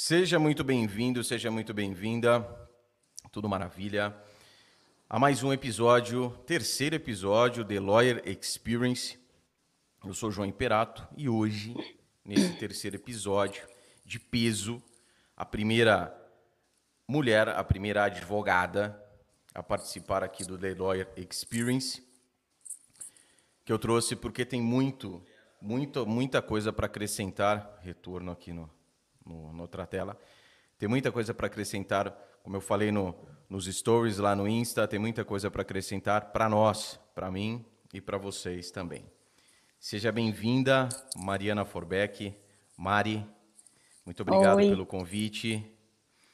Seja muito bem-vindo, seja muito bem-vinda. Tudo maravilha. A mais um episódio, terceiro episódio The Lawyer Experience. Eu sou João Imperato e hoje, nesse terceiro episódio de peso, a primeira mulher, a primeira advogada a participar aqui do The Lawyer Experience, que eu trouxe porque tem muito, muito muita coisa para acrescentar. Retorno aqui no, no, na outra tela. Tem muita coisa para acrescentar, como eu falei no, nos stories lá no Insta, tem muita coisa para acrescentar para nós, para mim e para vocês também. Seja bem-vinda, Mariana Forbeck. Mari, muito obrigado Oi. pelo convite.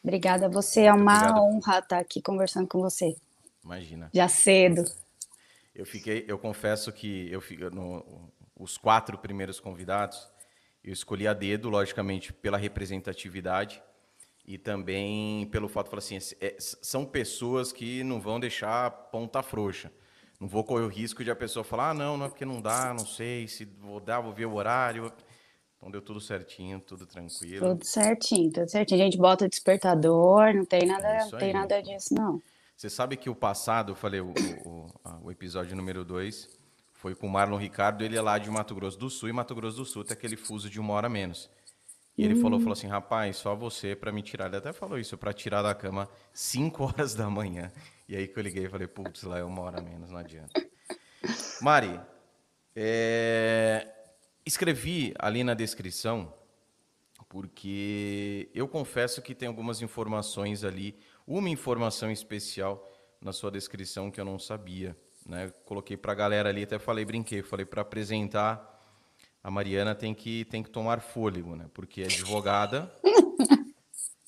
Obrigada a você, é uma obrigado. honra estar aqui conversando com você. Imagina. Já cedo. Eu fiquei, eu confesso que eu no, os quatro primeiros convidados, eu escolhi a dedo, logicamente, pela representatividade e também pelo fato de assim, é, são pessoas que não vão deixar ponta frouxa. Não vou correr o risco de a pessoa falar, ah, não, não é porque não dá, não sei, se vou dar, vou ver o horário. Então deu tudo certinho, tudo tranquilo. Tudo certinho, tudo certinho. A gente bota o despertador, não tem nada, é não tem nada disso, não. Você sabe que o passado, eu falei, o, o, o episódio número 2, foi com o Marlon Ricardo, ele é lá de Mato Grosso do Sul, e Mato Grosso do Sul tem aquele fuso de uma hora menos. E ele falou, falou assim, rapaz, só você para me tirar. Ele até falou isso, para tirar da cama 5 horas da manhã. E aí que eu liguei e falei, putz, lá é uma hora menos, não adianta. Mari, é... escrevi ali na descrição, porque eu confesso que tem algumas informações ali, uma informação especial na sua descrição que eu não sabia. Né? Coloquei para a galera ali, até falei, brinquei, falei para apresentar a Mariana tem que, tem que tomar fôlego, né? Porque é advogada,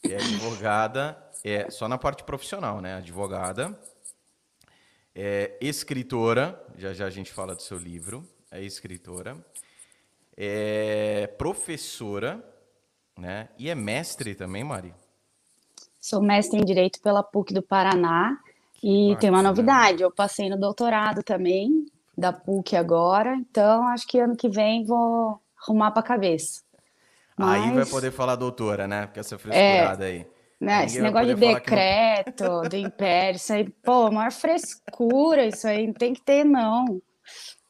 é advogada, é só na parte profissional, né? Advogada, é escritora, já já a gente fala do seu livro, é escritora, é professora, né? E é mestre também, Mari? Sou mestre em Direito pela PUC do Paraná e tem uma novidade, eu passei no doutorado também, da PUC agora, então acho que ano que vem vou arrumar para a cabeça. Mas... Aí vai poder falar doutora, né? Porque essa é, frescurada é, aí. Né, esse negócio de decreto, não... do império, isso aí, pô, maior frescura, isso aí não tem que ter, não.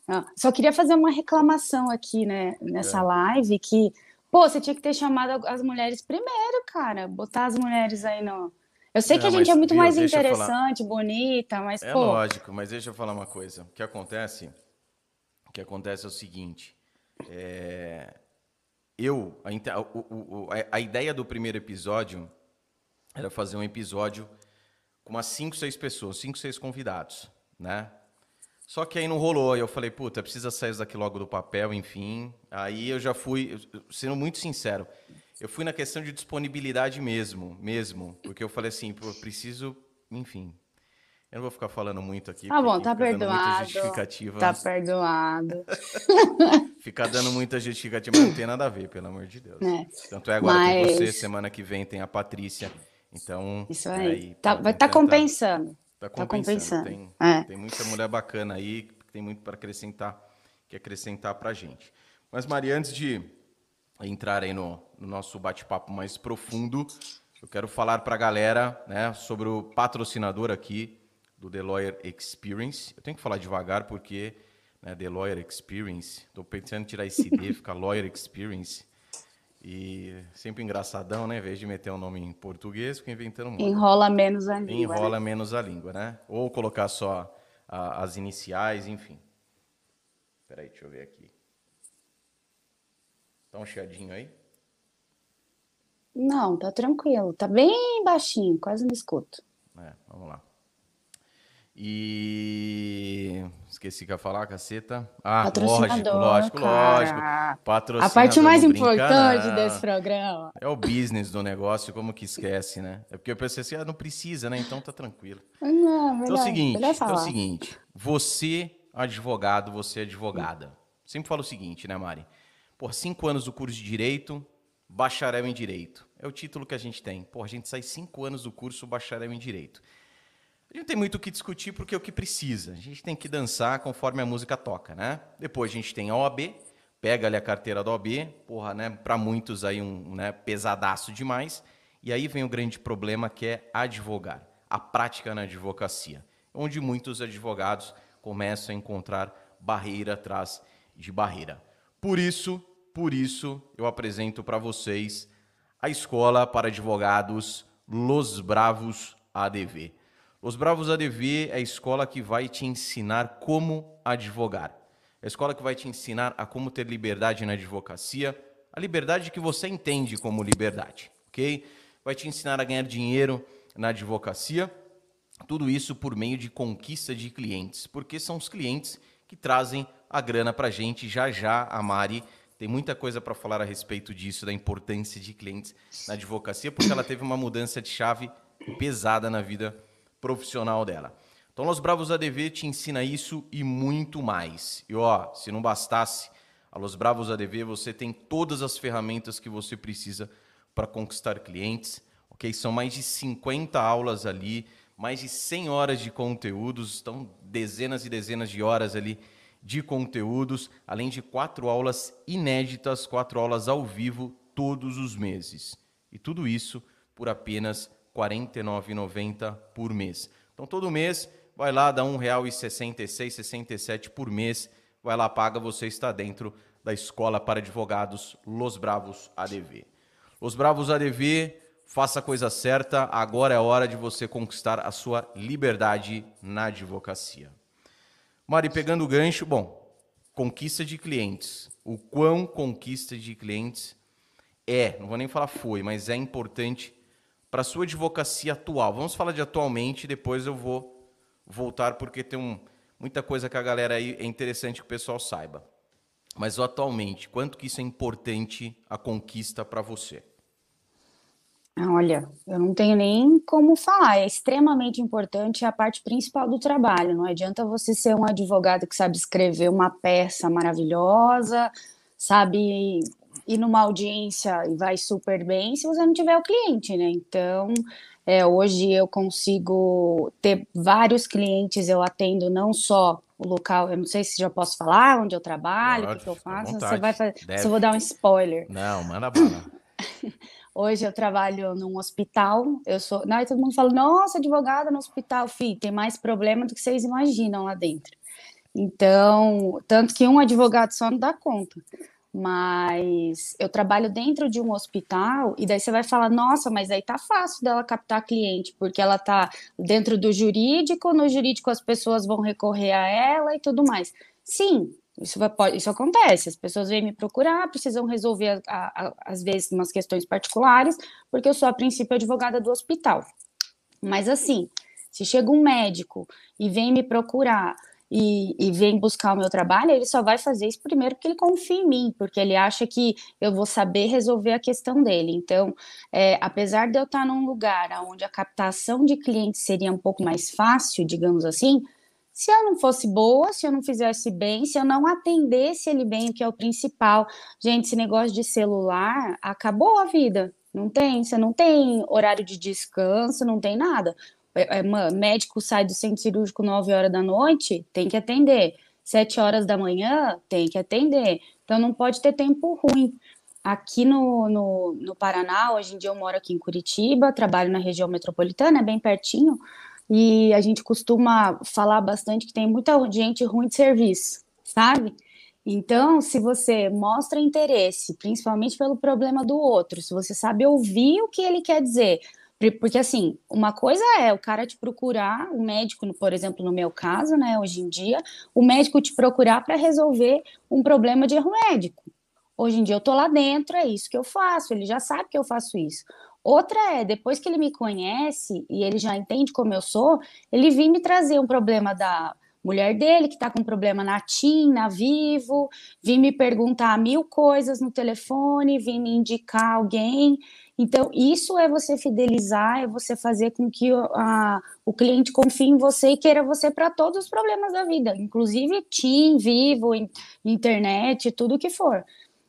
não. Só queria fazer uma reclamação aqui, né, nessa é. live, que, pô, você tinha que ter chamado as mulheres primeiro, cara, botar as mulheres aí no, eu sei que a gente é muito mais interessante, bonita, mas é pô... lógico, mas deixa eu falar uma coisa. O que acontece? O que acontece é o seguinte. É... Eu, a, o, o, a, ideia do primeiro episódio era fazer um episódio com umas 5, 6 pessoas, 5, 6 convidados, né? Só que aí não rolou. Aí eu falei, puta, precisa sair daqui logo do papel, enfim. Aí eu já fui, sendo muito sincero, eu fui na questão de disponibilidade mesmo, mesmo, porque eu falei assim, pô, preciso, enfim. Eu não vou ficar falando muito aqui. Tá bom, tá perdoado. Justificativa. Tá perdoado. ficar dando muita justificativa não tem nada a ver, pelo amor de Deus. É. Tanto é agora Mas... com você, semana que vem tem a Patrícia. Então. Isso aí. aí tá, vai estar tá compensando. Tá compensando. Tá compensando. Tem, é. tem muita mulher bacana aí que tem muito para acrescentar, que acrescentar pra gente. Mas, Maria, antes de entrar aí no, no nosso bate-papo mais profundo, eu quero falar para a galera né, sobre o patrocinador aqui do The Lawyer Experience. Eu tenho que falar devagar porque né, The Lawyer Experience, estou pensando em tirar esse D, ficar Lawyer Experience. E sempre engraçadão, né? Em vez de meter o um nome em português, fica inventando muito. Enrola menos a língua. Enrola né? menos a língua, né? Ou colocar só a, as iniciais, enfim. Espera aí, deixa eu ver aqui. Tá um chiadinho aí? Não, tá tranquilo. Tá bem baixinho, quase não escuto. É, vamos lá. E esqueci que ia falar, caceta. Ah, lógico, lógico, lógico. Patrocinador. A parte mais importante desse programa. É o business do negócio, como que esquece, né? É porque eu pensei assim, ah, não precisa, né? Então tá tranquilo. Não, melhor, então é o seguinte, é o seguinte. Você, advogado, você é advogada. Sempre falo o seguinte, né, Mari? Por cinco anos do curso de Direito, bacharel em Direito. É o título que a gente tem. Pô, a gente sai cinco anos do curso bacharel em Direito. A gente tem muito o que discutir porque é o que precisa. A gente tem que dançar conforme a música toca, né? Depois a gente tem a OAB, pega ali a carteira da OB, porra, né? Para muitos aí um né, pesadaço demais. E aí vem o grande problema que é advogar, a prática na advocacia, onde muitos advogados começam a encontrar barreira atrás de barreira. Por isso, por isso eu apresento para vocês a Escola para Advogados Los Bravos ADV. Los Bravos ADV é a escola que vai te ensinar como advogar. É a escola que vai te ensinar a como ter liberdade na advocacia, a liberdade que você entende como liberdade, ok? Vai te ensinar a ganhar dinheiro na advocacia, tudo isso por meio de conquista de clientes, porque são os clientes que trazem a grana para a gente. Já já a Mari tem muita coisa para falar a respeito disso, da importância de clientes na advocacia, porque ela teve uma mudança de chave pesada na vida profissional dela. Então, Los Bravos ADV te ensina isso e muito mais. E ó, se não bastasse, a Los Bravos ADV você tem todas as ferramentas que você precisa para conquistar clientes, ok? São mais de 50 aulas ali, mais de 100 horas de conteúdos, estão dezenas e dezenas de horas ali de conteúdos, além de quatro aulas inéditas, quatro aulas ao vivo todos os meses. E tudo isso por apenas R$ 49,90 por mês. Então, todo mês, vai lá, dá R$ 1,66, 67 por mês, vai lá, paga, você está dentro da Escola para Advogados Los Bravos ADV. Los Bravos ADV, faça a coisa certa, agora é hora de você conquistar a sua liberdade na advocacia. Mari, pegando o gancho, bom, conquista de clientes. O quão conquista de clientes é, não vou nem falar foi, mas é importante para a sua advocacia atual. Vamos falar de atualmente, depois eu vou voltar, porque tem um, muita coisa que a galera aí é interessante que o pessoal saiba. Mas atualmente, quanto que isso é importante a conquista para você? Olha, eu não tenho nem como falar, é extremamente importante a parte principal do trabalho. Não adianta você ser um advogado que sabe escrever uma peça maravilhosa, sabe ir numa audiência e vai super bem se você não tiver o cliente, né? Então, é, hoje eu consigo ter vários clientes, eu atendo não só o local, eu não sei se já posso falar onde eu trabalho, o que, que, eu faço, você vai fazer, se eu vou dar um spoiler. Não, manda bala. Hoje eu trabalho num hospital, eu sou. Não, todo mundo fala, nossa, advogada no hospital, fi, tem mais problema do que vocês imaginam lá dentro. Então, tanto que um advogado só não dá conta. Mas eu trabalho dentro de um hospital, e daí você vai falar, nossa, mas aí tá fácil dela captar cliente, porque ela tá dentro do jurídico, no jurídico as pessoas vão recorrer a ela e tudo mais. Sim, isso, pode, isso acontece, as pessoas vêm me procurar, precisam resolver, a, a, às vezes, umas questões particulares, porque eu sou, a princípio, advogada do hospital. Mas, assim, se chega um médico e vem me procurar e, e, vem buscar o meu trabalho, ele só vai fazer isso primeiro porque ele confia em mim, porque ele acha que eu vou saber resolver a questão dele. Então, é, apesar de eu estar num lugar onde a captação de clientes seria um pouco mais fácil, digamos assim, se eu não fosse boa, se eu não fizesse bem, se eu não atendesse ele bem, que é o principal. Gente, esse negócio de celular acabou a vida. Não tem, você não tem horário de descanso, não tem nada. É, é, médico sai do centro cirúrgico 9 horas da noite, tem que atender. 7 horas da manhã, tem que atender. Então não pode ter tempo ruim. Aqui no, no, no Paraná, hoje em dia eu moro aqui em Curitiba, trabalho na região metropolitana, é bem pertinho e a gente costuma falar bastante que tem muita gente ruim de serviço, sabe? Então, se você mostra interesse, principalmente pelo problema do outro, se você sabe ouvir o que ele quer dizer, porque assim, uma coisa é o cara te procurar, o médico, por exemplo, no meu caso, né, hoje em dia, o médico te procurar para resolver um problema de erro médico. Hoje em dia eu tô lá dentro, é isso que eu faço, ele já sabe que eu faço isso. Outra é, depois que ele me conhece e ele já entende como eu sou, ele vem me trazer um problema da mulher dele, que está com problema na TIM, na Vivo, vim me perguntar mil coisas no telefone, vim me indicar alguém. Então, isso é você fidelizar, é você fazer com que a, o cliente confie em você e queira você para todos os problemas da vida, inclusive TIM, Vivo, internet, tudo que for.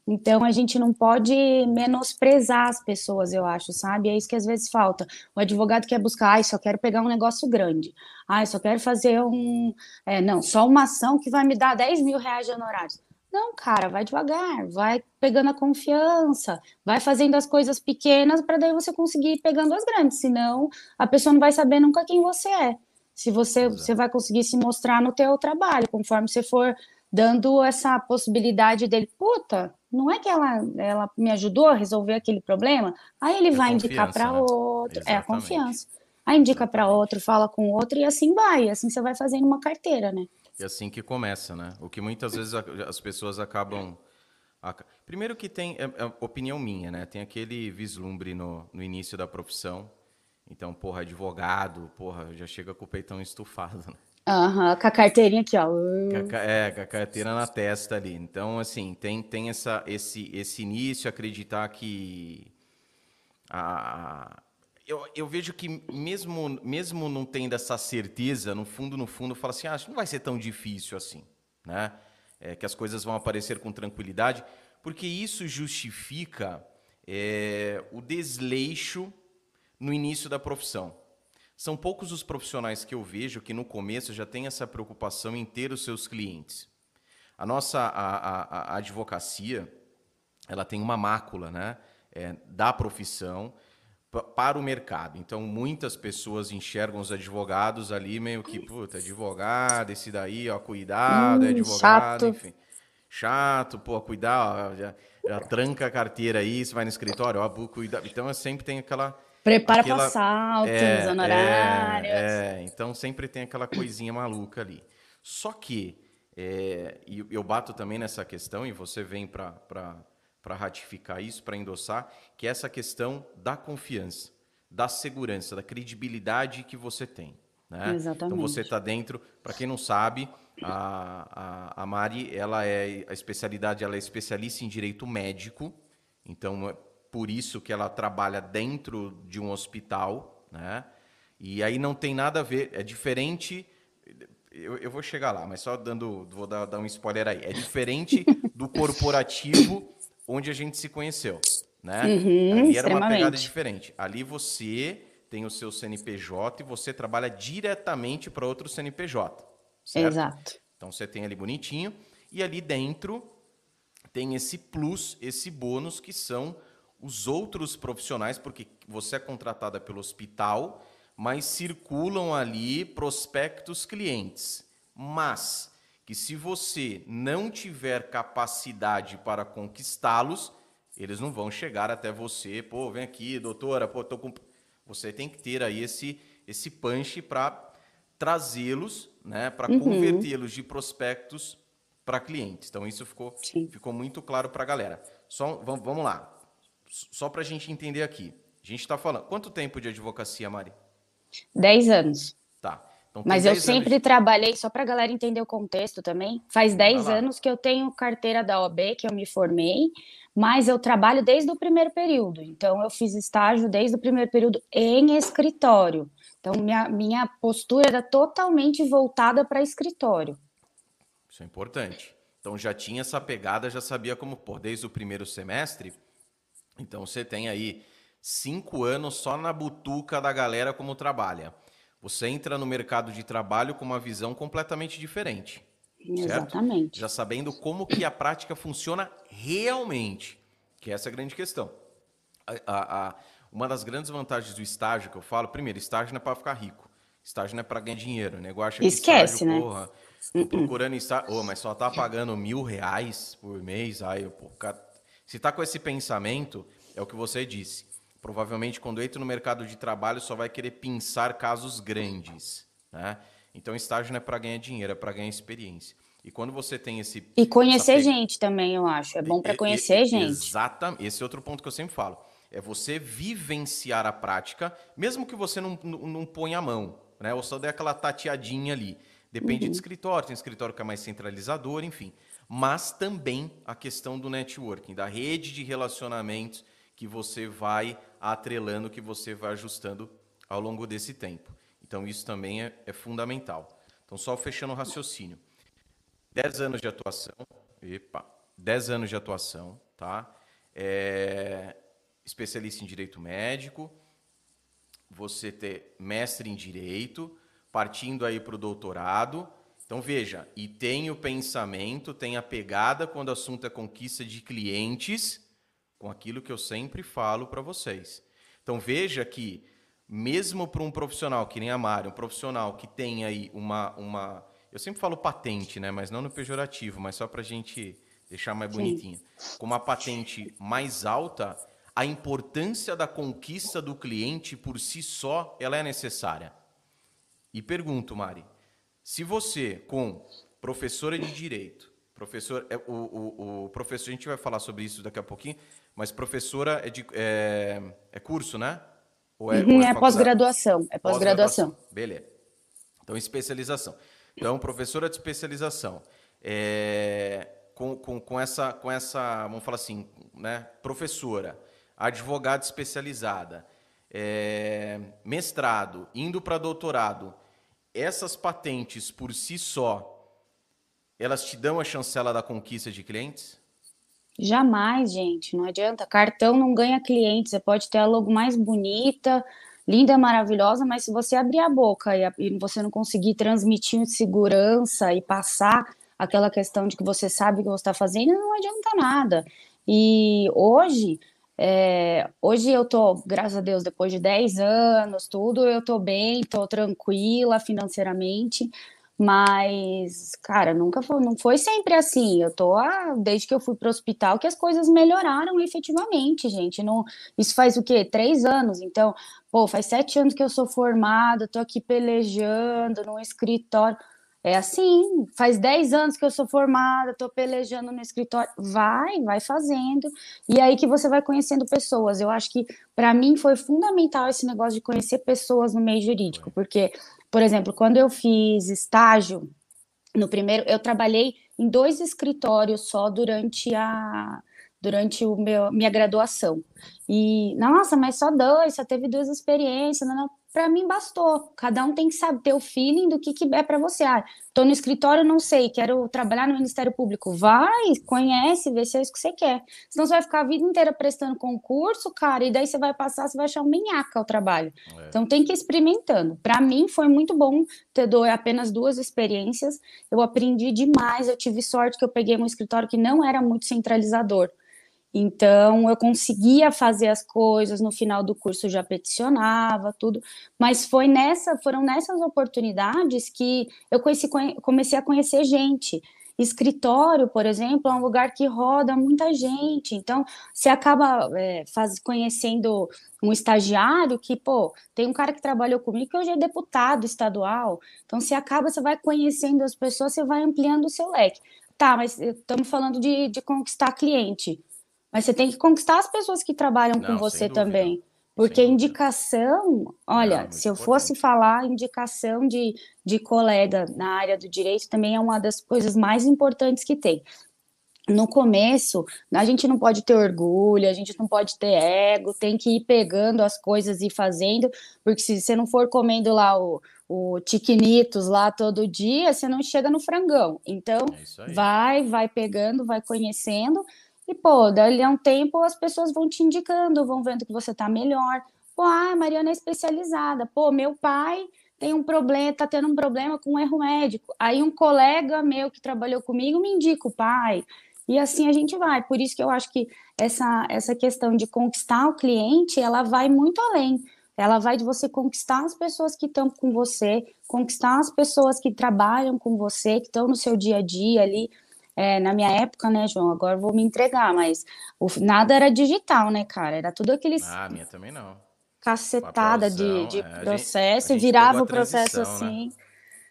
Então a gente não pode menosprezar as pessoas, eu acho, sabe? É isso que às vezes falta. O advogado quer buscar, ai, só quero pegar um negócio grande. Ai, só quero fazer um. É, não, só uma ação que vai me dar 10 mil reais de honorários. Não, cara, vai devagar, vai pegando a confiança, vai fazendo as coisas pequenas para daí você conseguir ir pegando as grandes, senão a pessoa não vai saber nunca quem você é. Se você, você vai conseguir se mostrar no teu trabalho, conforme você for dando essa possibilidade dele, puta, não é que ela, ela me ajudou a resolver aquele problema? Aí ele vai indicar para né? outro, Exatamente. é a confiança. Aí indica para outro, fala com outro e assim vai, assim você vai fazendo uma carteira, né? E assim que começa, né? O que muitas vezes as pessoas acabam. Primeiro que tem, é, é opinião minha, né? Tem aquele vislumbre no, no início da profissão. Então, porra, advogado, porra, já chega com o peitão estufado, né? Aham, com a carteirinha aqui, ó. É, com a carteira na testa ali. Então, assim, tem, tem essa, esse, esse início, acreditar que a, eu, eu vejo que mesmo, mesmo não tendo essa certeza, no fundo, no fundo, fala assim, ah, não vai ser tão difícil assim, né? É, que as coisas vão aparecer com tranquilidade, porque isso justifica é, o desleixo no início da profissão. São poucos os profissionais que eu vejo que no começo já têm essa preocupação em ter os seus clientes. A nossa a, a, a advocacia, ela tem uma mácula, né? É, da profissão para o mercado. Então, muitas pessoas enxergam os advogados ali meio que, puta, advogado, esse daí, ó, cuidado, é hum, é advogado, chato. enfim. Chato, pô, cuidar, ó, já, já, tranca a carteira aí, você vai no escritório, ó, cuidado. Então, sempre tem aquela... Prepara para assaltos, é, honorários. É, é, então sempre tem aquela coisinha maluca ali. Só que, é, e eu bato também nessa questão, e você vem para para ratificar isso, para endossar, que é essa questão da confiança, da segurança, da credibilidade que você tem. Né? Exatamente. Então você está dentro, para quem não sabe, a, a, a, Mari, ela é a especialidade, ela é especialista em direito médico, então é por isso que ela trabalha dentro de um hospital, né? E aí não tem nada a ver, é diferente. Eu, eu vou chegar lá, mas só dando, vou dar, dar um spoiler aí. É diferente do corporativo onde a gente se conheceu, né? Uhum, Ali era uma pegada diferente. Ali você tem o seu CNPJ e você trabalha diretamente para outro CNPJ. Certo? Exato. Então você tem ali bonitinho e ali dentro tem esse plus, esse bônus que são os outros profissionais, porque você é contratada pelo hospital, mas circulam ali prospectos clientes. Mas que se você não tiver capacidade para conquistá-los, eles não vão chegar até você, pô, vem aqui, doutora, pô, tô com... Você tem que ter aí esse, esse punch para trazê-los, né, para uhum. convertê-los de prospectos para clientes. Então, isso ficou, ficou muito claro para a galera. Só, vamos, vamos lá. Só para a gente entender aqui. A gente está falando. Quanto tempo de advocacia, Mari? Dez anos. Tá. Então, Mas eu sempre de... trabalhei, só para a galera entender o contexto também, faz 10 anos que eu tenho carteira da OAB, que eu me formei, mas eu trabalho desde o primeiro período. Então, eu fiz estágio desde o primeiro período em escritório. Então, minha, minha postura era totalmente voltada para escritório. Isso é importante. Então, já tinha essa pegada, já sabia como pôr desde o primeiro semestre. Então, você tem aí cinco anos só na butuca da galera como trabalha. Você entra no mercado de trabalho com uma visão completamente diferente. Exatamente. Certo? Já sabendo como que a prática funciona realmente, que é essa a grande questão. A, a, a, uma das grandes vantagens do estágio que eu falo, primeiro, estágio não é para ficar rico. Estágio não é para ganhar dinheiro. O negócio é Esquece, estágio, né? Porra, tô uh-uh. procurando estágio, oh, mas só tá pagando mil reais por mês. Aí, eu, pô, cara... se tá com esse pensamento, é o que você disse provavelmente quando entra no mercado de trabalho só vai querer pensar casos grandes, né? Então estágio não é para ganhar dinheiro, é para ganhar experiência. E quando você tem esse e conhecer gente também, eu acho, é bom para conhecer e, gente. Exatamente. Esse é outro ponto que eu sempre falo. É você vivenciar a prática, mesmo que você não, não, não ponha a mão, né? Ou só dê aquela tateadinha ali. Depende uhum. de escritório, tem escritório que é mais centralizador, enfim. Mas também a questão do networking, da rede de relacionamentos que você vai atrelando, que você vai ajustando ao longo desse tempo. Então, isso também é, é fundamental. Então, só fechando o raciocínio. 10 anos de atuação, epa, 10 anos de atuação, tá? É, especialista em direito médico, você ter mestre em direito, partindo aí para o doutorado, Então veja, e tem o pensamento, tem a pegada quando o assunto é conquista de clientes, com aquilo que eu sempre falo para vocês. Então veja que mesmo para um profissional que nem a Mari, um profissional que tem aí uma, uma eu sempre falo patente, né? Mas não no pejorativo, mas só para a gente deixar mais bonitinho. Com uma patente mais alta, a importância da conquista do cliente por si só, ela é necessária. E pergunto, Mari, se você, com professora de direito, professor, é, o, o, o, professor, a gente vai falar sobre isso daqui a pouquinho, mas professora é, de, é, é curso, né? Ou é, uhum, é, é pós-graduação. É pós-graduação. Pós Beleza. Então, especialização. Então, professora de especialização. É, com, com, com, essa, com essa, vamos falar assim, né, professora, advogada especializada, é, mestrado, indo para doutorado, essas patentes por si só, elas te dão a chancela da conquista de clientes? Jamais, gente, não adianta. Cartão não ganha cliente. Você pode ter a logo mais bonita, linda, maravilhosa, mas se você abrir a boca e, e você não conseguir transmitir segurança e passar aquela questão de que você sabe o que você está fazendo, não adianta nada. E hoje, é, hoje eu tô, graças a Deus, depois de 10 anos, tudo, eu tô bem, tô tranquila financeiramente, mas, cara, nunca foi, não foi sempre assim. Eu tô, ah, desde que eu fui pro hospital, que as coisas melhoraram efetivamente, gente. Não, isso faz o quê? Três anos. Então, pô, faz sete anos que eu sou formada, tô aqui pelejando num escritório. É assim, faz 10 anos que eu sou formada, estou pelejando no escritório. Vai, vai fazendo. E aí que você vai conhecendo pessoas. Eu acho que, para mim, foi fundamental esse negócio de conhecer pessoas no meio jurídico. Porque, por exemplo, quando eu fiz estágio, no primeiro, eu trabalhei em dois escritórios só durante a durante o meu minha graduação. E nossa, mas só dois, só teve duas experiências, não, não para mim bastou. Cada um tem que saber ter o feeling do que, que é para você. Ah, tô no escritório, não sei, quero trabalhar no Ministério Público. Vai, conhece, vê se é isso que você quer. Senão você vai ficar a vida inteira prestando concurso, cara, e daí você vai passar, você vai achar um minhaca o trabalho. É. Então tem que ir experimentando. Para mim foi muito bom ter apenas duas experiências. Eu aprendi demais, eu tive sorte que eu peguei um escritório que não era muito centralizador. Então, eu conseguia fazer as coisas, no final do curso já peticionava, tudo, mas foi nessa, foram nessas oportunidades que eu conheci, comecei a conhecer gente. Escritório, por exemplo, é um lugar que roda muita gente, então você acaba é, faz, conhecendo um estagiário que, pô, tem um cara que trabalhou comigo que hoje é deputado estadual, então você acaba, você vai conhecendo as pessoas, você vai ampliando o seu leque. Tá, mas estamos falando de, de conquistar cliente. Mas você tem que conquistar as pessoas que trabalham Não, com você também. Porque indicação, olha, Não, se eu fosse falar indicação de, de colega na área do direito, também é uma das coisas mais importantes que tem. No começo, a gente não pode ter orgulho, a gente não pode ter ego, tem que ir pegando as coisas e fazendo, porque se você não for comendo lá o, o tiquinitos lá todo dia, você não chega no frangão. Então, é vai, vai pegando, vai conhecendo, e, pô, dali a um tempo as pessoas vão te indicando, vão vendo que você tá melhor. Pô, ah, a Mariana é especializada. Pô, meu pai tem um problema, tá tendo um problema com um erro médico. Aí um colega meu que trabalhou comigo me indica o pai. E assim a gente vai. Por isso que eu acho que essa, essa questão de conquistar o cliente, ela vai muito além. Ela vai de você conquistar as pessoas que estão com você, conquistar as pessoas que trabalham com você, que estão no seu dia a dia ali, é, na minha época, né, João? Agora vou me entregar, mas o, nada era digital, né, cara? Era tudo aqueles. Ah, minha também não. Cacetada de, de é, processo, a gente, a gente virava o processo assim.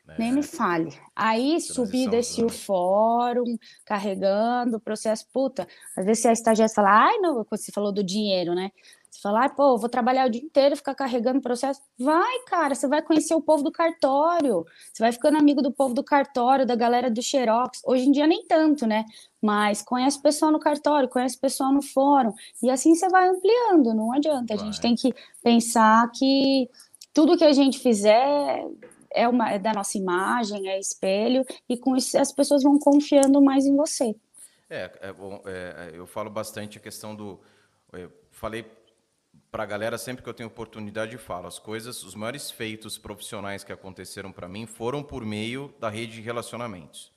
Né? Nem me fale. Aí subi, desci o fórum, carregando o processo. Puta, às vezes a estagiária fala, ai, não, você falou do dinheiro, né? Você fala, ah, pô, vou trabalhar o dia inteiro, ficar carregando processo. Vai, cara, você vai conhecer o povo do cartório, você vai ficando amigo do povo do cartório, da galera do Xerox. Hoje em dia nem tanto, né? Mas conhece o pessoal no cartório, conhece o pessoal no fórum, e assim você vai ampliando, não adianta. A gente tem que pensar que tudo que a gente fizer é, uma, é da nossa imagem, é espelho, e com isso as pessoas vão confiando mais em você. É, é bom, é, eu falo bastante a questão do. Eu falei para a galera, sempre que eu tenho oportunidade, falo. As coisas, os maiores feitos profissionais que aconteceram para mim foram por meio da rede de relacionamentos.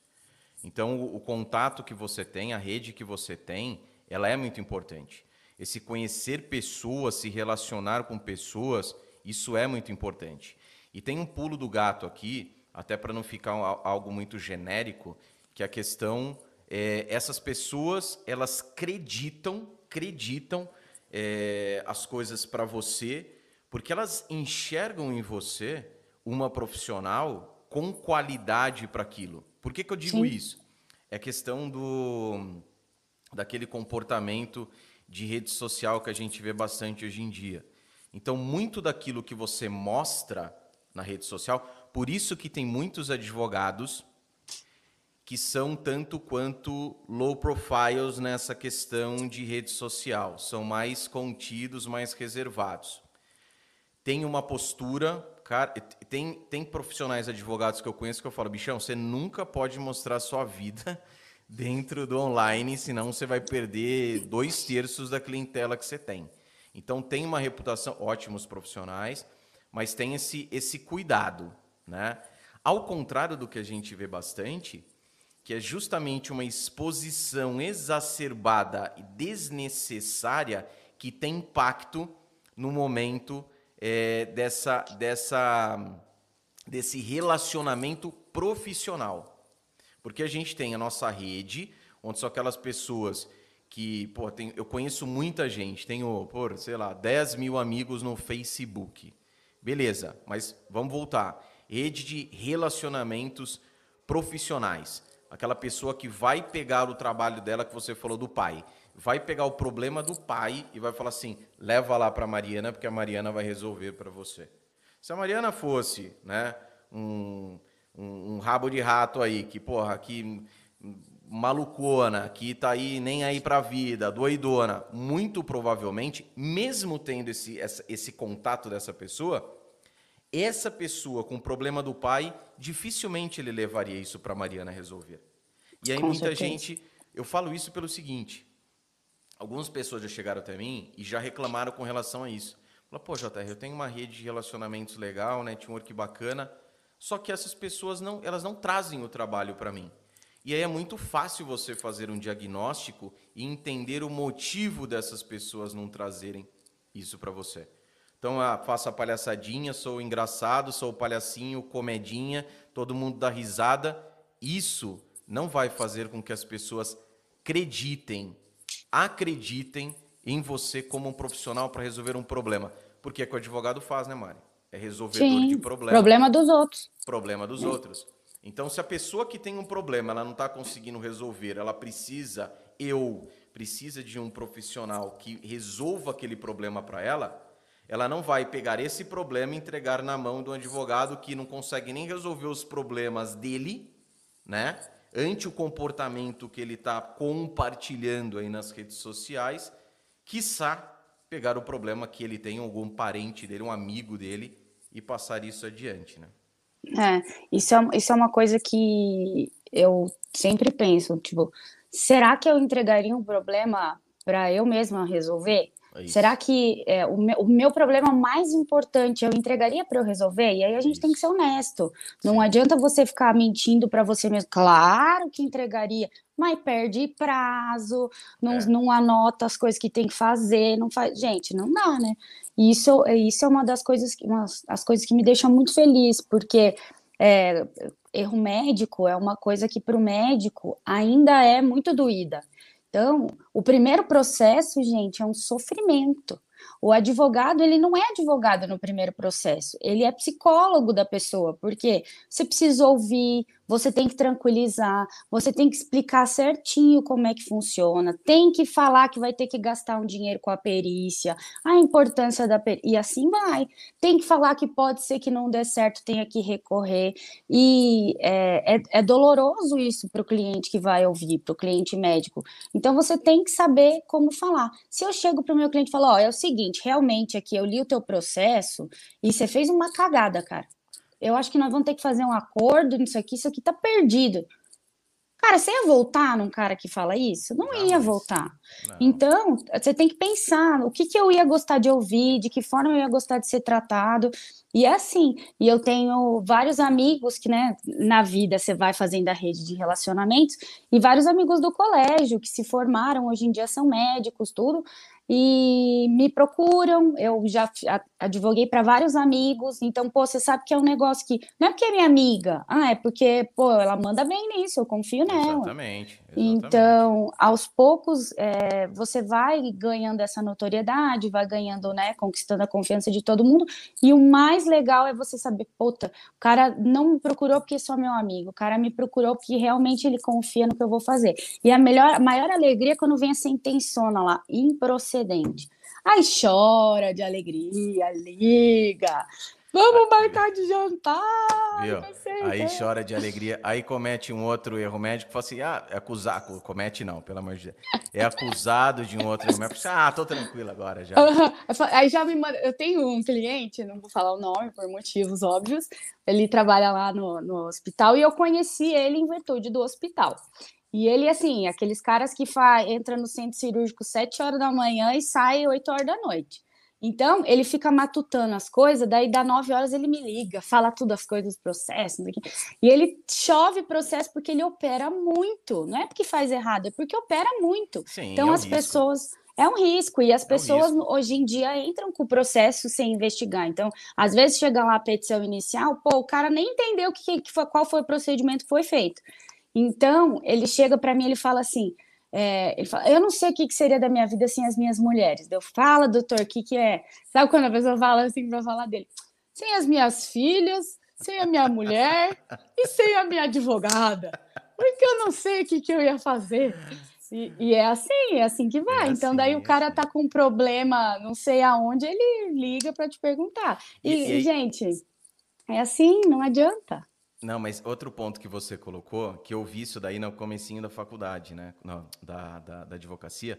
Então, o, o, contato que você tem, a rede que você tem, ela é muito importante. Esse conhecer pessoas, se relacionar com pessoas, isso é muito importante. E tem um pulo do gato aqui, até para não ficar algo muito genérico, que é a questão é, essas pessoas elas acreditam, acreditam é, as coisas para você, porque elas enxergam em você uma profissional com qualidade para aquilo. Por que, que eu digo Sim. isso? É questão do daquele comportamento de rede social que a gente vê bastante hoje em dia. Então, muito daquilo que você mostra na rede social, por isso que tem muitos advogados que são tanto quanto low profiles nessa questão de rede social, são mais contidos, mais reservados. Tem uma postura, cara, tem, tem profissionais advogados que eu conheço que eu falo, bichão, você nunca pode mostrar sua vida dentro do online, senão você vai perder dois terços da clientela que você tem. Então tem uma reputação, ótimos profissionais, mas tem esse, esse cuidado, né? Ao contrário do que a gente vê bastante, que é justamente uma exposição exacerbada e desnecessária que tem impacto no momento é, dessa, dessa, desse relacionamento profissional. Porque a gente tem a nossa rede, onde são aquelas pessoas que, pô, tem, eu conheço muita gente, tenho, por, sei lá, 10 mil amigos no Facebook. Beleza, mas vamos voltar. Rede de relacionamentos profissionais aquela pessoa que vai pegar o trabalho dela que você falou do pai, vai pegar o problema do pai e vai falar assim: leva lá para a Mariana, porque a Mariana vai resolver para você. Se a Mariana fosse, né, um, um, um, rabo de rato aí, que porra, que malucona, que tá aí nem aí para a vida, doidona, muito provavelmente, mesmo tendo esse, esse contato dessa pessoa, essa pessoa com o problema do pai, dificilmente ele levaria isso para Mariana resolver. E aí com muita certeza. gente, eu falo isso pelo seguinte, algumas pessoas já chegaram até mim e já reclamaram com relação a isso. Fala, pô, JR, eu tenho uma rede de relacionamentos legal, network bacana, só que essas pessoas não, elas não trazem o trabalho para mim. E aí é muito fácil você fazer um diagnóstico e entender o motivo dessas pessoas não trazerem isso para você. Então, ah, faço a palhaçadinha, sou engraçado, sou o palhacinho, comedinha, todo mundo dá risada. Isso não vai fazer com que as pessoas acreditem, acreditem em você como um profissional para resolver um problema. Porque é o que o advogado faz, né, Mari? É resolvedor Sim, de problema. Problema dos outros. Problema dos é. outros. Então, se a pessoa que tem um problema, ela não está conseguindo resolver, ela precisa, eu, precisa de um profissional que resolva aquele problema para ela, ela não vai pegar esse problema e entregar na mão do advogado que não consegue nem resolver os problemas dele, né? Ante o comportamento que ele está compartilhando aí nas redes sociais, quiçá pegar o problema que ele tem, algum parente dele, um amigo dele, e passar isso adiante, né? É, isso é, isso é uma coisa que eu sempre penso, tipo, será que eu entregaria um problema para eu mesma resolver? É Será que é, o, meu, o, meu, problema mais importante eu entregaria para eu resolver? E aí a gente isso. tem que ser honesto. Não Sim. adianta você ficar mentindo para você mesmo. Claro que entregaria, mas perde prazo, não, é. não anota as coisas que tem que fazer, não faz. Gente, não dá, né? Isso, isso é uma das coisas, uma, as coisas que me deixam muito feliz, porque é, erro médico é uma coisa que para o médico ainda é muito doída. Então, o primeiro processo, gente, é um sofrimento. O advogado, ele não é advogado no primeiro processo, ele é psicólogo da pessoa, porque você precisa ouvir, você tem que tranquilizar, você tem que explicar certinho como é que funciona, tem que falar que vai ter que gastar um dinheiro com a perícia, a importância da perícia, e assim vai. Tem que falar que pode ser que não dê certo, tenha que recorrer, e é, é, é doloroso isso para o cliente que vai ouvir, para o cliente médico. Então você tem que saber como falar. Se eu chego para o meu cliente e falo, ó, oh, é o seguinte, realmente aqui eu li o teu processo e você fez uma cagada, cara eu acho que nós vamos ter que fazer um acordo nisso aqui, isso aqui está perdido. Cara, você ia voltar num cara que fala isso? Não, não ia voltar. Não. Então, você tem que pensar o que, que eu ia gostar de ouvir, de que forma eu ia gostar de ser tratado. E é assim, e eu tenho vários amigos que, né, na vida você vai fazendo a rede de relacionamentos, e vários amigos do colégio que se formaram, hoje em dia são médicos, tudo, e me procuram. Eu já advoguei para vários amigos, então, pô, você sabe que é um negócio que não é porque é minha amiga, ah, é porque, pô, ela manda bem nisso, eu confio nela. Exatamente. exatamente. Então, aos poucos, é, você vai ganhando essa notoriedade, vai ganhando, né, conquistando a confiança de todo mundo, e o mais legal é você saber, puta, o cara não me procurou porque sou meu amigo, o cara me procurou porque realmente ele confia no que eu vou fazer. E a melhor, a maior alegria é quando vem essa intenção lá, improcedente. Aí chora de alegria, liga, Vamos marcar de jantar. Viu? Aí chora de alegria. Aí comete um outro erro médico. Fala assim: ah, é acusado. Comete não, pelo amor de Deus. É acusado de um outro erro médico. Ah, tô tranquilo agora já. Aí já me manda. Eu tenho um cliente, não vou falar o nome por motivos óbvios. Ele trabalha lá no, no hospital e eu conheci ele em virtude do hospital. E ele, assim, aqueles caras que fa... entra no centro cirúrgico 7 horas da manhã e sai 8 horas da noite. Então, ele fica matutando as coisas, daí dá nove horas ele me liga, fala tudo as coisas dos processos, e ele chove processo porque ele opera muito, não é porque faz errado, é porque opera muito. Sim, então, é um as risco. pessoas. É um risco, e as é pessoas um hoje em dia entram com o processo sem investigar. Então, às vezes chega lá a petição inicial, pô, o cara nem entendeu que, que foi, qual foi o procedimento que foi feito. Então, ele chega para mim ele fala assim: é, ele fala, eu não sei o que, que, seria da minha vida sem as minhas mulheres. Eu fala, doutor, o que, que é? Sabe quando a pessoa fala assim para falar dele? Sem as minhas filhas, sem a minha mulher e sem a minha advogada. Porque eu não sei o que, que eu ia fazer. E, e, é assim, é assim que vai. É então, assim, daí o cara é tá com um problema, não sei aonde, ele liga para te perguntar. E, e, e, gente, é assim, não adianta. Não, mas outro ponto que você colocou, que eu vi isso daí no comecinho da faculdade, né? Não, da, da, da, advocacia,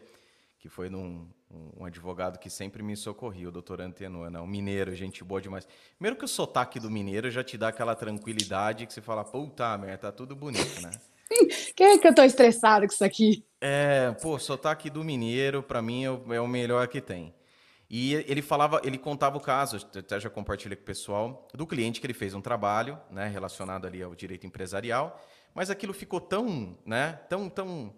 que foi num um, um, advogado que sempre me socorreu, o doutor Antenor, né? um mineiro, gente boa demais. Primeiro que o sotaque do mineiro já te dá aquela tranquilidade que você fala, puta merda, tá tudo bonito, né? Quem é que eu tô estressado com isso aqui? É, pô, sotaque do mineiro, para mim, é o, é o melhor que tem. E ele falava, ele contava o caso, até já compartilhei com o pessoal, do cliente que ele fez um trabalho, né, relacionado ali ao direito empresarial, mas aquilo ficou tão, né, tão, tão,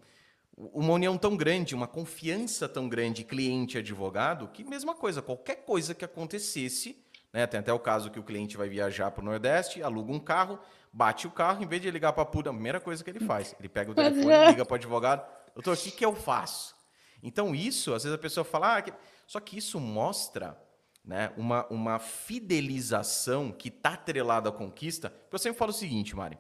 uma união tão grande, uma confiança tão grande cliente-advogado, que mesma coisa, qualquer coisa que acontecesse, né, tem até o caso que o cliente vai viajar para o Nordeste, aluga um carro, bate o carro, em vez de ligar para a PUDA, a primeira coisa que ele faz, ele pega o telefone, é. liga para o advogado, doutor, o que, que eu faço? Então isso, às vezes a pessoa fala, ah, só que isso mostra né, uma, uma fidelização que está atrelada à conquista. Eu sempre falo o seguinte, Mari.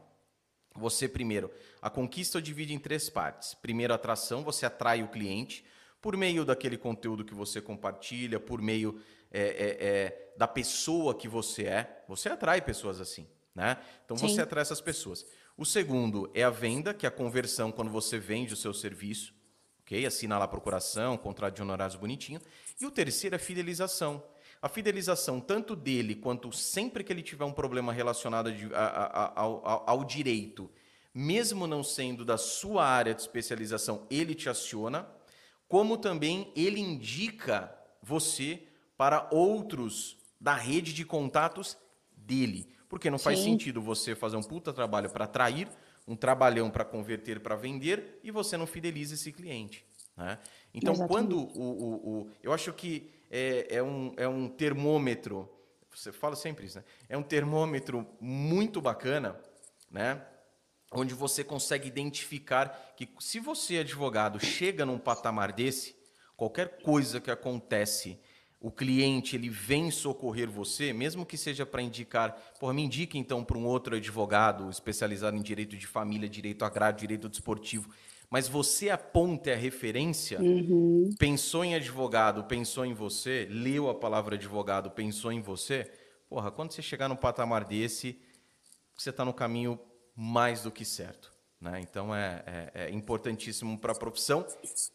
Você, primeiro, a conquista eu divido em três partes. Primeiro, a atração, você atrai o cliente por meio daquele conteúdo que você compartilha, por meio é, é, é, da pessoa que você é. Você atrai pessoas assim. Né? Então, Sim. você atrai essas pessoas. O segundo é a venda, que é a conversão quando você vende o seu serviço. ok? Assina lá a procuração, contrato de honorários bonitinho. E o terceiro é fidelização. A fidelização, tanto dele quanto sempre que ele tiver um problema relacionado a, a, a, ao, ao direito, mesmo não sendo da sua área de especialização, ele te aciona, como também ele indica você para outros da rede de contatos dele. Porque não faz Sim. sentido você fazer um puta trabalho para atrair, um trabalhão para converter, para vender, e você não fideliza esse cliente. Né? Então, Exatamente. quando o, o, o, Eu acho que é, é, um, é um termômetro. Você fala sempre isso, né? É um termômetro muito bacana, né? Onde você consegue identificar que se você, advogado, chega num patamar desse, qualquer coisa que acontece, o cliente ele vem socorrer você, mesmo que seja para indicar, por me indique então para um outro advogado especializado em direito de família, direito agrário, direito desportivo mas você aponta a referência, uhum. pensou em advogado, pensou em você, leu a palavra advogado, pensou em você, porra, quando você chegar num patamar desse, você está no caminho mais do que certo. Né? Então é, é, é importantíssimo para a profissão,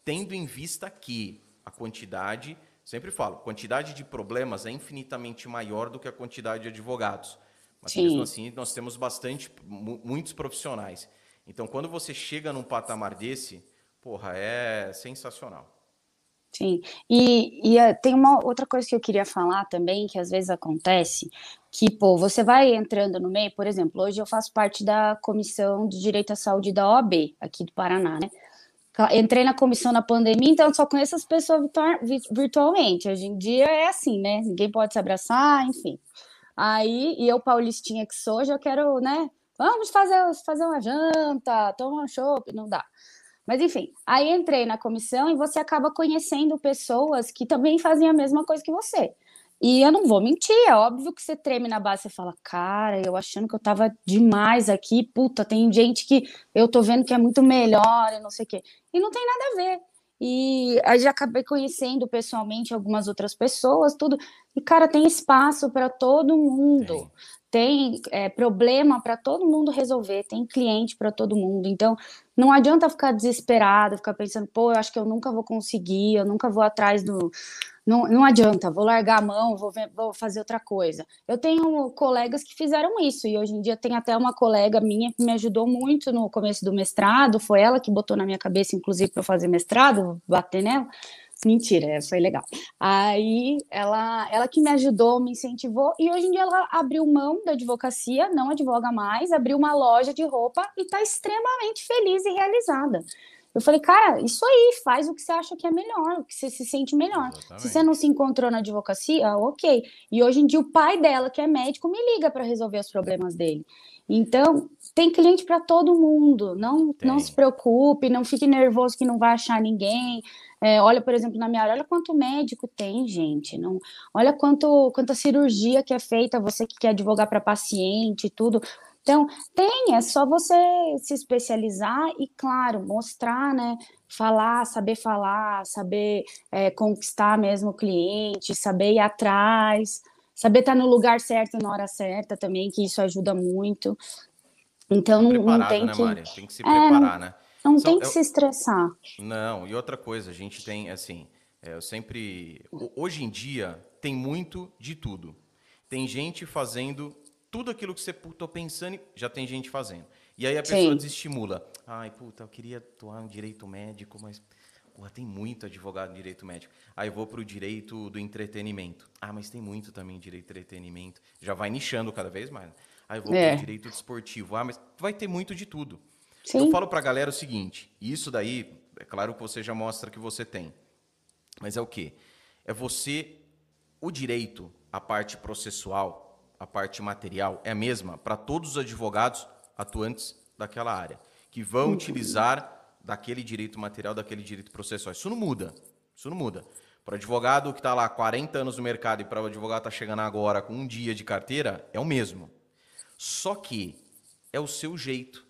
tendo em vista que a quantidade, sempre falo, quantidade de problemas é infinitamente maior do que a quantidade de advogados. Mas Sim. mesmo assim, nós temos bastante, muitos profissionais. Então, quando você chega num patamar desse, porra, é sensacional. Sim, e, e uh, tem uma outra coisa que eu queria falar também, que às vezes acontece, que, pô, você vai entrando no meio, por exemplo, hoje eu faço parte da Comissão de Direito à Saúde da OAB, aqui do Paraná, né? Entrei na comissão na pandemia, então só conheço as pessoas virtualmente. Hoje em dia é assim, né? Ninguém pode se abraçar, enfim. Aí, e eu, paulistinha que sou, já quero, né? Vamos fazer, fazer uma janta, tomar um chopp, não dá. Mas enfim, aí entrei na comissão e você acaba conhecendo pessoas que também fazem a mesma coisa que você. E eu não vou mentir, é óbvio que você treme na base, você fala, cara, eu achando que eu tava demais aqui, puta, tem gente que eu tô vendo que é muito melhor e não sei o quê. E não tem nada a ver. E aí já acabei conhecendo pessoalmente algumas outras pessoas, tudo. E, cara, tem espaço para todo mundo. Tem, é, problema para todo mundo resolver, tem cliente para todo mundo. Então, não adianta ficar desesperado, ficar pensando, pô, eu acho que eu nunca vou conseguir, eu nunca vou atrás do não, não adianta, vou largar a mão, vou, ver, vou fazer outra coisa. Eu tenho colegas que fizeram isso, e hoje em dia tem até uma colega minha que me ajudou muito no começo do mestrado, foi ela que botou na minha cabeça, inclusive, para eu fazer mestrado, bater nela. Mentira, é, foi legal. Aí ela, ela que me ajudou, me incentivou, e hoje em dia ela abriu mão da advocacia, não advoga mais, abriu uma loja de roupa e está extremamente feliz e realizada. Eu falei, cara, isso aí, faz o que você acha que é melhor, o que você se sente melhor. Exatamente. Se você não se encontrou na advocacia, ok. E hoje em dia o pai dela, que é médico, me liga para resolver os problemas dele. Então, tem cliente para todo mundo. Não, não se preocupe, não fique nervoso que não vai achar ninguém. É, olha, por exemplo, na minha área, olha quanto médico tem, gente. Não, olha quanto, quanta cirurgia que é feita, você que quer advogar para paciente e tudo. Então, tem, é só você se especializar e, claro, mostrar, né? Falar, saber falar, saber é, conquistar mesmo o cliente, saber ir atrás, saber estar no lugar certo na hora certa também, que isso ajuda muito. Então, não, não tem né, que. Maria? Tem que se preparar, é, né? Não Só, tem que eu... se estressar. Não, e outra coisa, a gente tem, assim, é, eu sempre. Hoje em dia, tem muito de tudo. Tem gente fazendo tudo aquilo que você estou pensando, já tem gente fazendo. E aí a pessoa Sim. desestimula. Ai, puta, eu queria atuar no direito médico, mas porra, tem muito advogado em direito médico. Aí vou para o direito do entretenimento. Ah, mas tem muito também direito do entretenimento. Já vai nichando cada vez mais. Aí eu vou é. para o direito desportivo. Ah, mas vai ter muito de tudo. Sim. Eu falo para a galera o seguinte, isso daí, é claro que você já mostra que você tem. Mas é o quê? É você, o direito, a parte processual, a parte material é a mesma para todos os advogados atuantes daquela área, que vão utilizar daquele direito material, daquele direito processual. Isso não muda. Isso não muda. Para o advogado que está lá 40 anos no mercado e para o advogado que está chegando agora com um dia de carteira, é o mesmo. Só que é o seu jeito.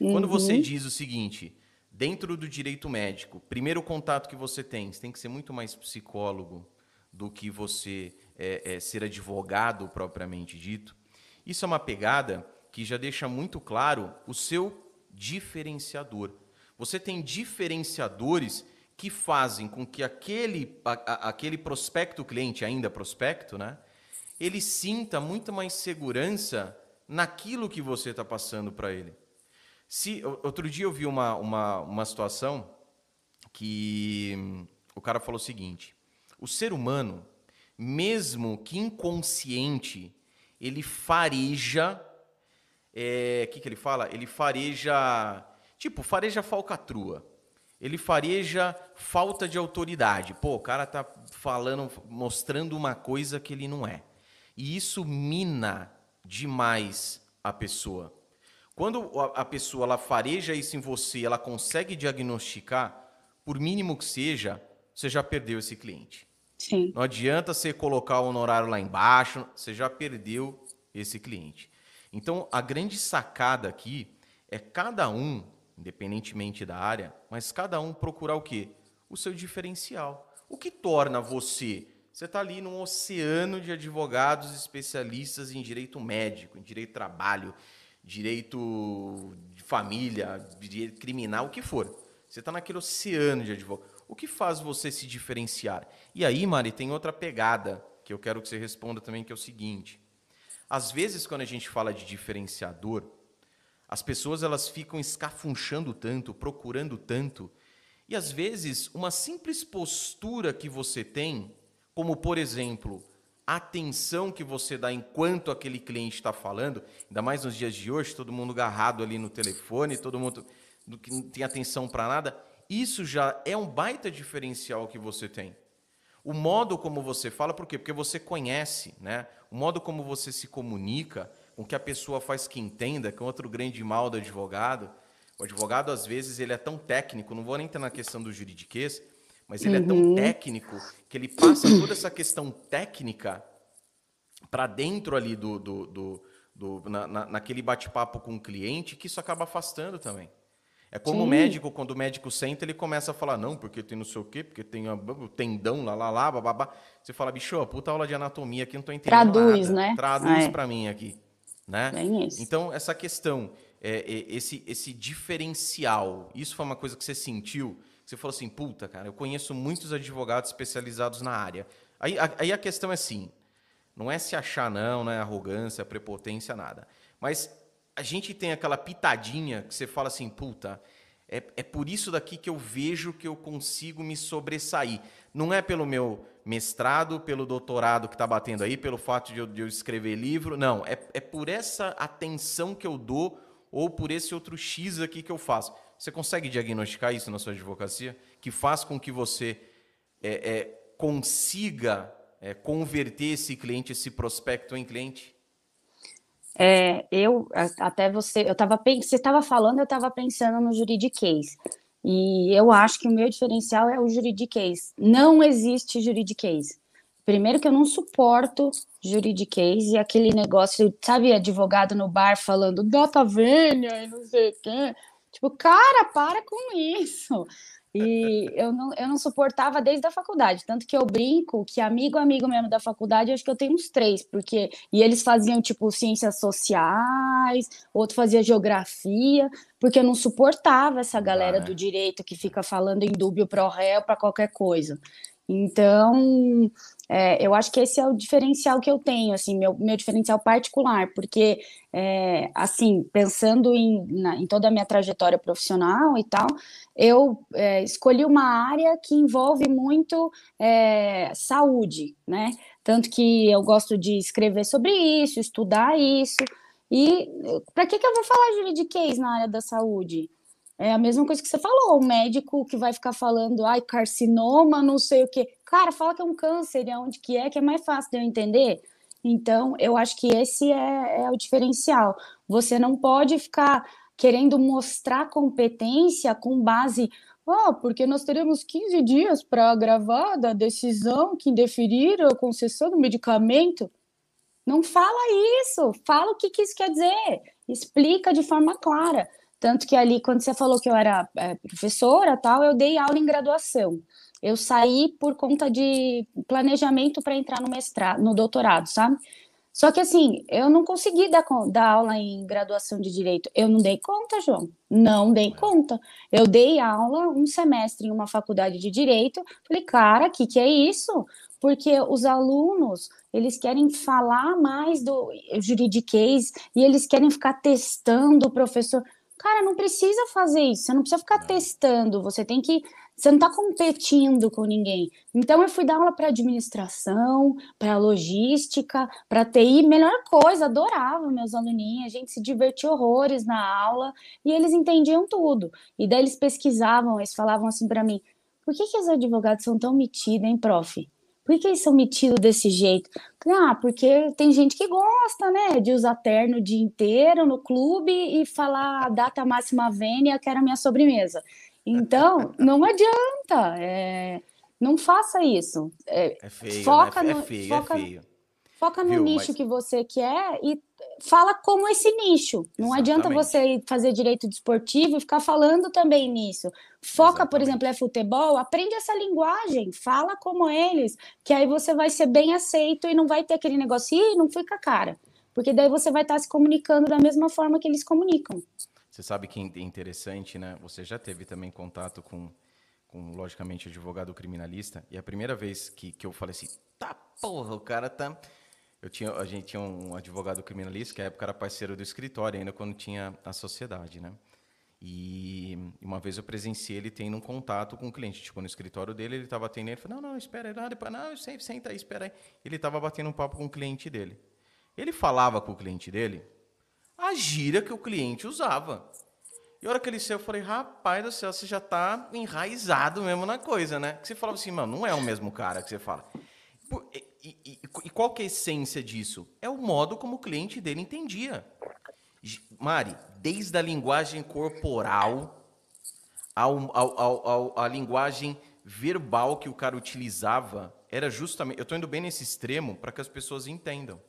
Uhum. Quando você diz o seguinte, dentro do direito médico, primeiro contato que você tem, você tem que ser muito mais psicólogo do que você é, é, ser advogado propriamente dito. Isso é uma pegada que já deixa muito claro o seu diferenciador. Você tem diferenciadores que fazem com que aquele, a, a, aquele prospecto cliente, ainda prospecto, né, ele sinta muito mais segurança naquilo que você está passando para ele. Se outro dia eu vi uma, uma, uma situação que o cara falou o seguinte: o ser humano mesmo que inconsciente, ele fareja. O é, que, que ele fala? Ele fareja. Tipo, fareja falcatrua. Ele fareja falta de autoridade. Pô, o cara tá falando, mostrando uma coisa que ele não é. E isso mina demais a pessoa. Quando a pessoa ela fareja isso em você, ela consegue diagnosticar, por mínimo que seja, você já perdeu esse cliente. Sim. Não adianta você colocar o honorário lá embaixo, você já perdeu esse cliente. Então, a grande sacada aqui é cada um, independentemente da área, mas cada um procurar o quê? O seu diferencial. O que torna você você está ali num oceano de advogados especialistas em direito médico, em direito de trabalho, direito de família, direito criminal, o que for. Você está naquele oceano de advogados. O que faz você se diferenciar? E aí, Mari, tem outra pegada que eu quero que você responda também, que é o seguinte. Às vezes, quando a gente fala de diferenciador, As pessoas elas ficam escafunchando tanto, procurando tanto, e às vezes uma simples postura que você tem, como por exemplo, atenção que você dá enquanto aquele cliente está falando, ainda mais nos dias de hoje, todo mundo agarrado ali no telefone, todo mundo que não tem atenção para nada, isso já é um baita diferencial que você tem. O modo como você fala, por quê? Porque você conhece, né? O modo como você se comunica, com que a pessoa faz que entenda, que é outro grande mal do advogado. O advogado, às vezes, ele é tão técnico, não vou nem entrar na questão do juridiquês, mas ele uhum. é tão uhum. técnico que ele passa toda essa questão técnica para dentro ali do, do, do, do na, na, naquele bate-papo com o cliente, que isso acaba afastando também. É como Sim. o médico, quando o médico senta, ele começa a falar, não, porque tem não sei o quê, porque tem o tendão, lá, lá, lá, babá. Você fala, bicho, puta aula de anatomia aqui, não tô entendendo Traduz, nada. né? Traduz é. para mim aqui. Né? Bem isso. Então, essa questão, é, é, esse, esse diferencial, isso foi uma coisa que você sentiu? Você falou assim, puta, cara, eu conheço muitos advogados especializados na área. Aí a, aí a questão é assim, não é se achar não, não é arrogância, prepotência, nada. Mas a gente tem aquela pitadinha que você fala assim, puta, é, é por isso daqui que eu vejo que eu consigo me sobressair. Não é pelo meu mestrado, pelo doutorado que está batendo aí, pelo fato de eu, de eu, escrever livro, não. É, é por essa atenção que eu dou ou por esse outro X aqui que eu faço. Você consegue diagnosticar isso na sua advocacia? Que faz com que você é, é, consiga é, converter esse cliente, esse prospecto em cliente? É, eu até você, eu estava você estava falando, eu estava pensando no juridiquês. E eu acho que o meu diferencial é o juridiquês. Não existe juridiquês. Primeiro que eu não suporto juridiquês e aquele negócio, sabe, advogado no bar falando data vênia e não sei o quê. Tipo, cara, para com isso. E eu não, eu não suportava desde a faculdade, tanto que eu brinco que amigo, amigo mesmo da faculdade, acho que eu tenho uns três, porque e eles faziam tipo ciências sociais, outro fazia geografia, porque eu não suportava essa galera ah, do direito que fica falando em dúbio pro réu para qualquer coisa. Então, é, eu acho que esse é o diferencial que eu tenho, assim, meu, meu diferencial particular, porque, é, assim, pensando em, na, em toda a minha trajetória profissional e tal, eu é, escolhi uma área que envolve muito é, saúde, né? Tanto que eu gosto de escrever sobre isso, estudar isso. E para que, que eu vou falar juridiquês na área da saúde? É a mesma coisa que você falou, o médico que vai ficar falando, ai, carcinoma, não sei o quê. Cara, fala que é um câncer, e aonde que é, que é mais fácil de eu entender. Então, eu acho que esse é, é o diferencial. Você não pode ficar querendo mostrar competência com base, oh, porque nós teremos 15 dias para gravar da decisão que indeferir a concessão do medicamento. Não fala isso, fala o que, que isso quer dizer, explica de forma clara. Tanto que ali, quando você falou que eu era é, professora, tal, eu dei aula em graduação. Eu saí por conta de planejamento para entrar no mestrado, no doutorado, sabe? Só que assim, eu não consegui dar, dar aula em graduação de direito. Eu não dei conta, João. Não dei conta. Eu dei aula um semestre em uma faculdade de direito. Falei, cara, o que, que é isso? Porque os alunos, eles querem falar mais do juridiquês e eles querem ficar testando o professor. Cara, não precisa fazer isso, você não precisa ficar testando, você tem que. Você não está competindo com ninguém. Então, eu fui dar aula para administração, para logística, para TI, melhor coisa, adorava meus aluninhos, a gente se divertia horrores na aula e eles entendiam tudo. E daí eles pesquisavam, eles falavam assim para mim: por que, que os advogados são tão metidos, hein, prof? Por que eles são metidos desse jeito? Ah, porque tem gente que gosta, né, de usar terno o dia inteiro no clube e falar a data máxima vênia, que era a minha sobremesa. Então, não adianta. É, não faça isso. É, é feio, foca né? é, no, feio, é foca, é feio. Foca no Viu, nicho mas... que você quer e fala como esse nicho. Não Exatamente. adianta você fazer direito desportivo e ficar falando também nisso. Foca, Exatamente. por exemplo, é futebol, aprende essa linguagem, fala como eles, que aí você vai ser bem aceito e não vai ter aquele negócio, ih, não fui com a cara. Porque daí você vai estar se comunicando da mesma forma que eles comunicam. Você sabe que é interessante, né? Você já teve também contato com, com logicamente, advogado criminalista, e a primeira vez que, que eu falei assim, tá porra, o cara tá Eu tinha, a gente tinha um advogado criminalista que na época era parceiro do escritório, ainda quando tinha a sociedade, né? E uma vez eu presenciei ele tendo um contato com o cliente. Tipo, no escritório dele, ele estava atendendo. Ele falou, não, não, espera aí. Não, depois, não, senta aí, espera aí. Ele estava batendo um papo com o cliente dele. Ele falava com o cliente dele a gíria que o cliente usava. E a hora que ele saiu, eu falei, rapaz do céu, você já está enraizado mesmo na coisa, né? Que você falava assim, mano, não é o mesmo cara que você fala. E, e, qual que é a essência disso? É o modo como o cliente dele entendia. Mari, desde a linguagem corporal ao, ao, ao, ao, a linguagem verbal que o cara utilizava, era justamente. Eu estou indo bem nesse extremo para que as pessoas entendam.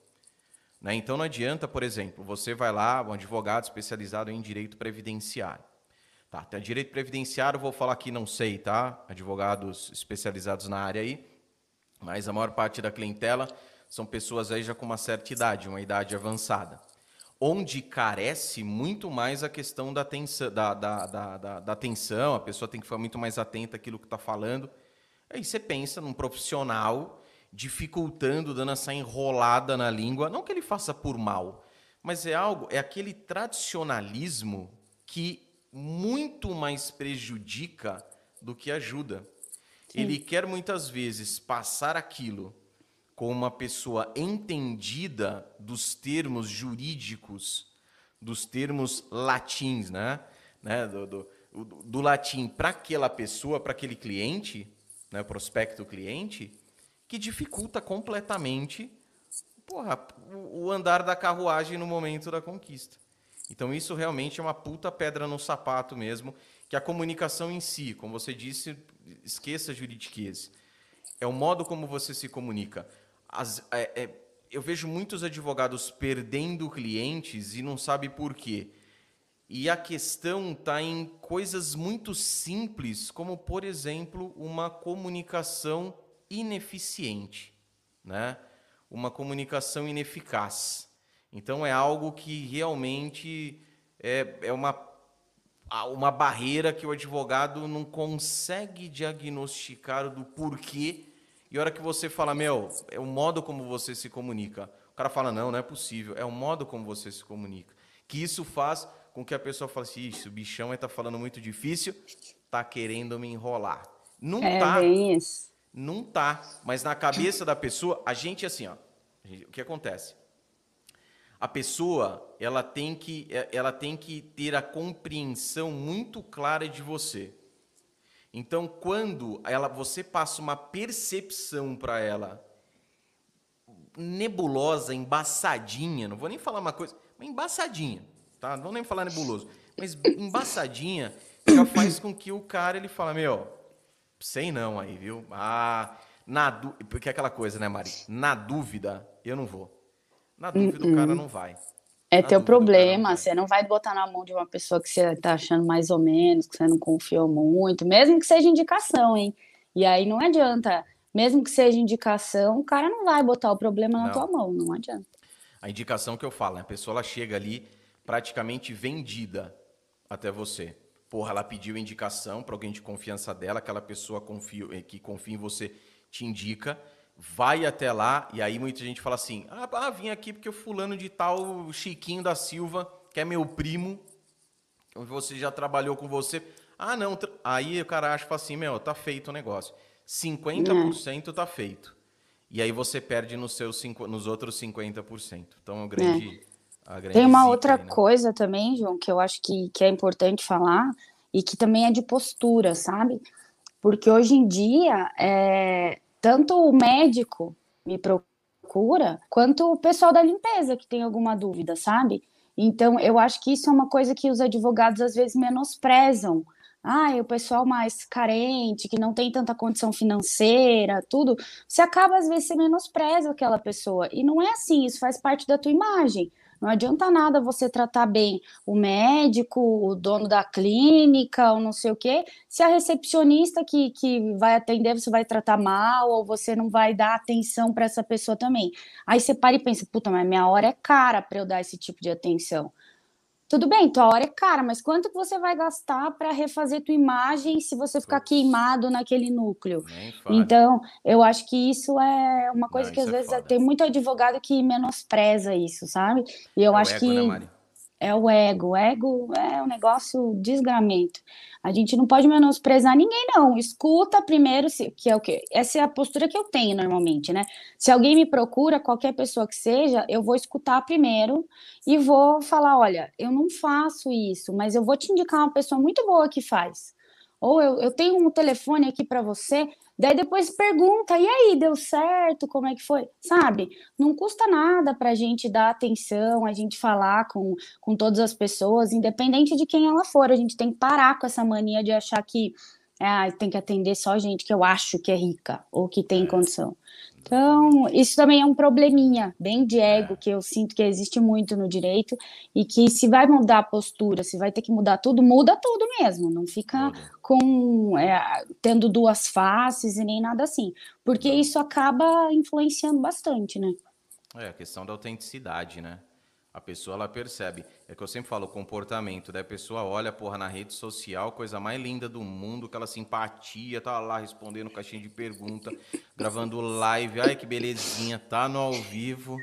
Né? Então não adianta, por exemplo, você vai lá, um advogado especializado em direito previdenciário. Tá, tem direito previdenciário, vou falar aqui, não sei, tá? Advogados especializados na área aí, mas a maior parte da clientela são pessoas aí já com uma certa idade, uma idade avançada onde carece muito mais a questão da atenção, da, da, da, da, atenção, a pessoa tem que ficar muito mais atenta àquilo que está falando. Aí você pensa num profissional dificultando, dando essa enrolada na língua, não que ele faça por mal, mas é algo, é aquele tradicionalismo que muito mais prejudica do que ajuda. Ele quer muitas vezes passar aquilo com uma pessoa entendida dos termos jurídicos, dos termos latins, né? né? Do, do, do latim para aquela pessoa, para aquele cliente, né? prospecto cliente, que dificulta completamente porra, o andar da carruagem no momento da conquista. Então isso realmente é uma puta pedra no sapato mesmo, que a comunicação em si, como você disse, esqueça juridiquês. É o modo como você se comunica. As, é, é, eu vejo muitos advogados perdendo clientes e não sabe por quê. E a questão está em coisas muito simples, como, por exemplo, uma comunicação ineficiente, né? uma comunicação ineficaz. Então, é algo que realmente é, é uma, uma barreira que o advogado não consegue diagnosticar do porquê e a hora que você fala, meu, é o modo como você se comunica. O cara fala, não, não é possível. É o modo como você se comunica. Que isso faz com que a pessoa fale assim, isso, o bichão está falando muito difícil, tá querendo me enrolar. Não é, tá. isso. Não tá. Mas na cabeça da pessoa, a gente assim, ó. o que acontece? A pessoa, ela tem que, ela tem que ter a compreensão muito clara de você. Então, quando ela, você passa uma percepção para ela nebulosa, embaçadinha, não vou nem falar uma coisa, mas embaçadinha, tá? Não vou nem falar nebuloso, mas embaçadinha já faz com que o cara ele fala, meu, sei não aí, viu? Ah, na porque é aquela coisa, né, Mari? Na dúvida, eu não vou. Na dúvida, uh -uh. o cara não vai. É teu problema, você não vai botar na mão de uma pessoa que você tá achando mais ou menos, que você não confiou muito, mesmo que seja indicação, hein? E aí não adianta, mesmo que seja indicação, o cara não vai botar o problema na não. tua mão, não adianta. A indicação que eu falo, né? a pessoa ela chega ali praticamente vendida até você. Porra, ela pediu indicação para alguém de confiança dela, aquela pessoa confia, eh, que confia em você te indica vai até lá, e aí muita gente fala assim: ah, vim aqui porque o fulano de tal, Chiquinho da Silva, que é meu primo, você já trabalhou com você. Ah, não. Aí o cara acha assim: meu, tá feito o negócio. 50% tá feito. E aí você perde nos, seus, nos outros 50%. Então é um grande. É. grande Tem uma outra aí, né? coisa também, João, que eu acho que, que é importante falar, e que também é de postura, sabe? Porque hoje em dia, é, tanto o médico me procura, quanto o pessoal da limpeza que tem alguma dúvida, sabe? Então, eu acho que isso é uma coisa que os advogados às vezes menosprezam. Ah, o pessoal mais carente, que não tem tanta condição financeira, tudo. Você acaba, às vezes, você menospreza aquela pessoa. E não é assim, isso faz parte da tua imagem. Não adianta nada você tratar bem o médico, o dono da clínica, ou não sei o quê, se a recepcionista que, que vai atender você vai tratar mal, ou você não vai dar atenção para essa pessoa também. Aí você para e pensa, puta, mas minha hora é cara para eu dar esse tipo de atenção. Tudo bem, tua hora é cara, mas quanto que você vai gastar para refazer tua imagem se você ficar queimado naquele núcleo? Então, eu acho que isso é uma coisa Não, que às é vezes é tem muito advogado que menospreza isso, sabe? E eu é acho ego, que né, é o ego. O ego é um negócio desgramento. A gente não pode menosprezar ninguém, não. Escuta primeiro, que é o que essa é a postura que eu tenho normalmente, né? Se alguém me procura, qualquer pessoa que seja, eu vou escutar primeiro e vou falar, olha, eu não faço isso, mas eu vou te indicar uma pessoa muito boa que faz. Ou eu, eu tenho um telefone aqui para você, Daí depois pergunta, e aí, deu certo? Como é que foi? Sabe? Não custa nada para a gente dar atenção, a gente falar com, com todas as pessoas, independente de quem ela for. A gente tem que parar com essa mania de achar que é, tem que atender só gente que eu acho que é rica ou que tem é. condição. Então, isso também é um probleminha bem de ego que eu sinto que existe muito no direito e que se vai mudar a postura, se vai ter que mudar tudo, muda tudo mesmo, não fica com é, tendo duas faces e nem nada assim, porque isso acaba influenciando bastante, né? É, a questão da autenticidade, né? A pessoa ela percebe. É que eu sempre falo, o comportamento da pessoa olha, porra, na rede social, coisa mais linda do mundo, aquela simpatia, tá lá respondendo caixinha de pergunta, gravando live, ai que belezinha, tá no ao vivo.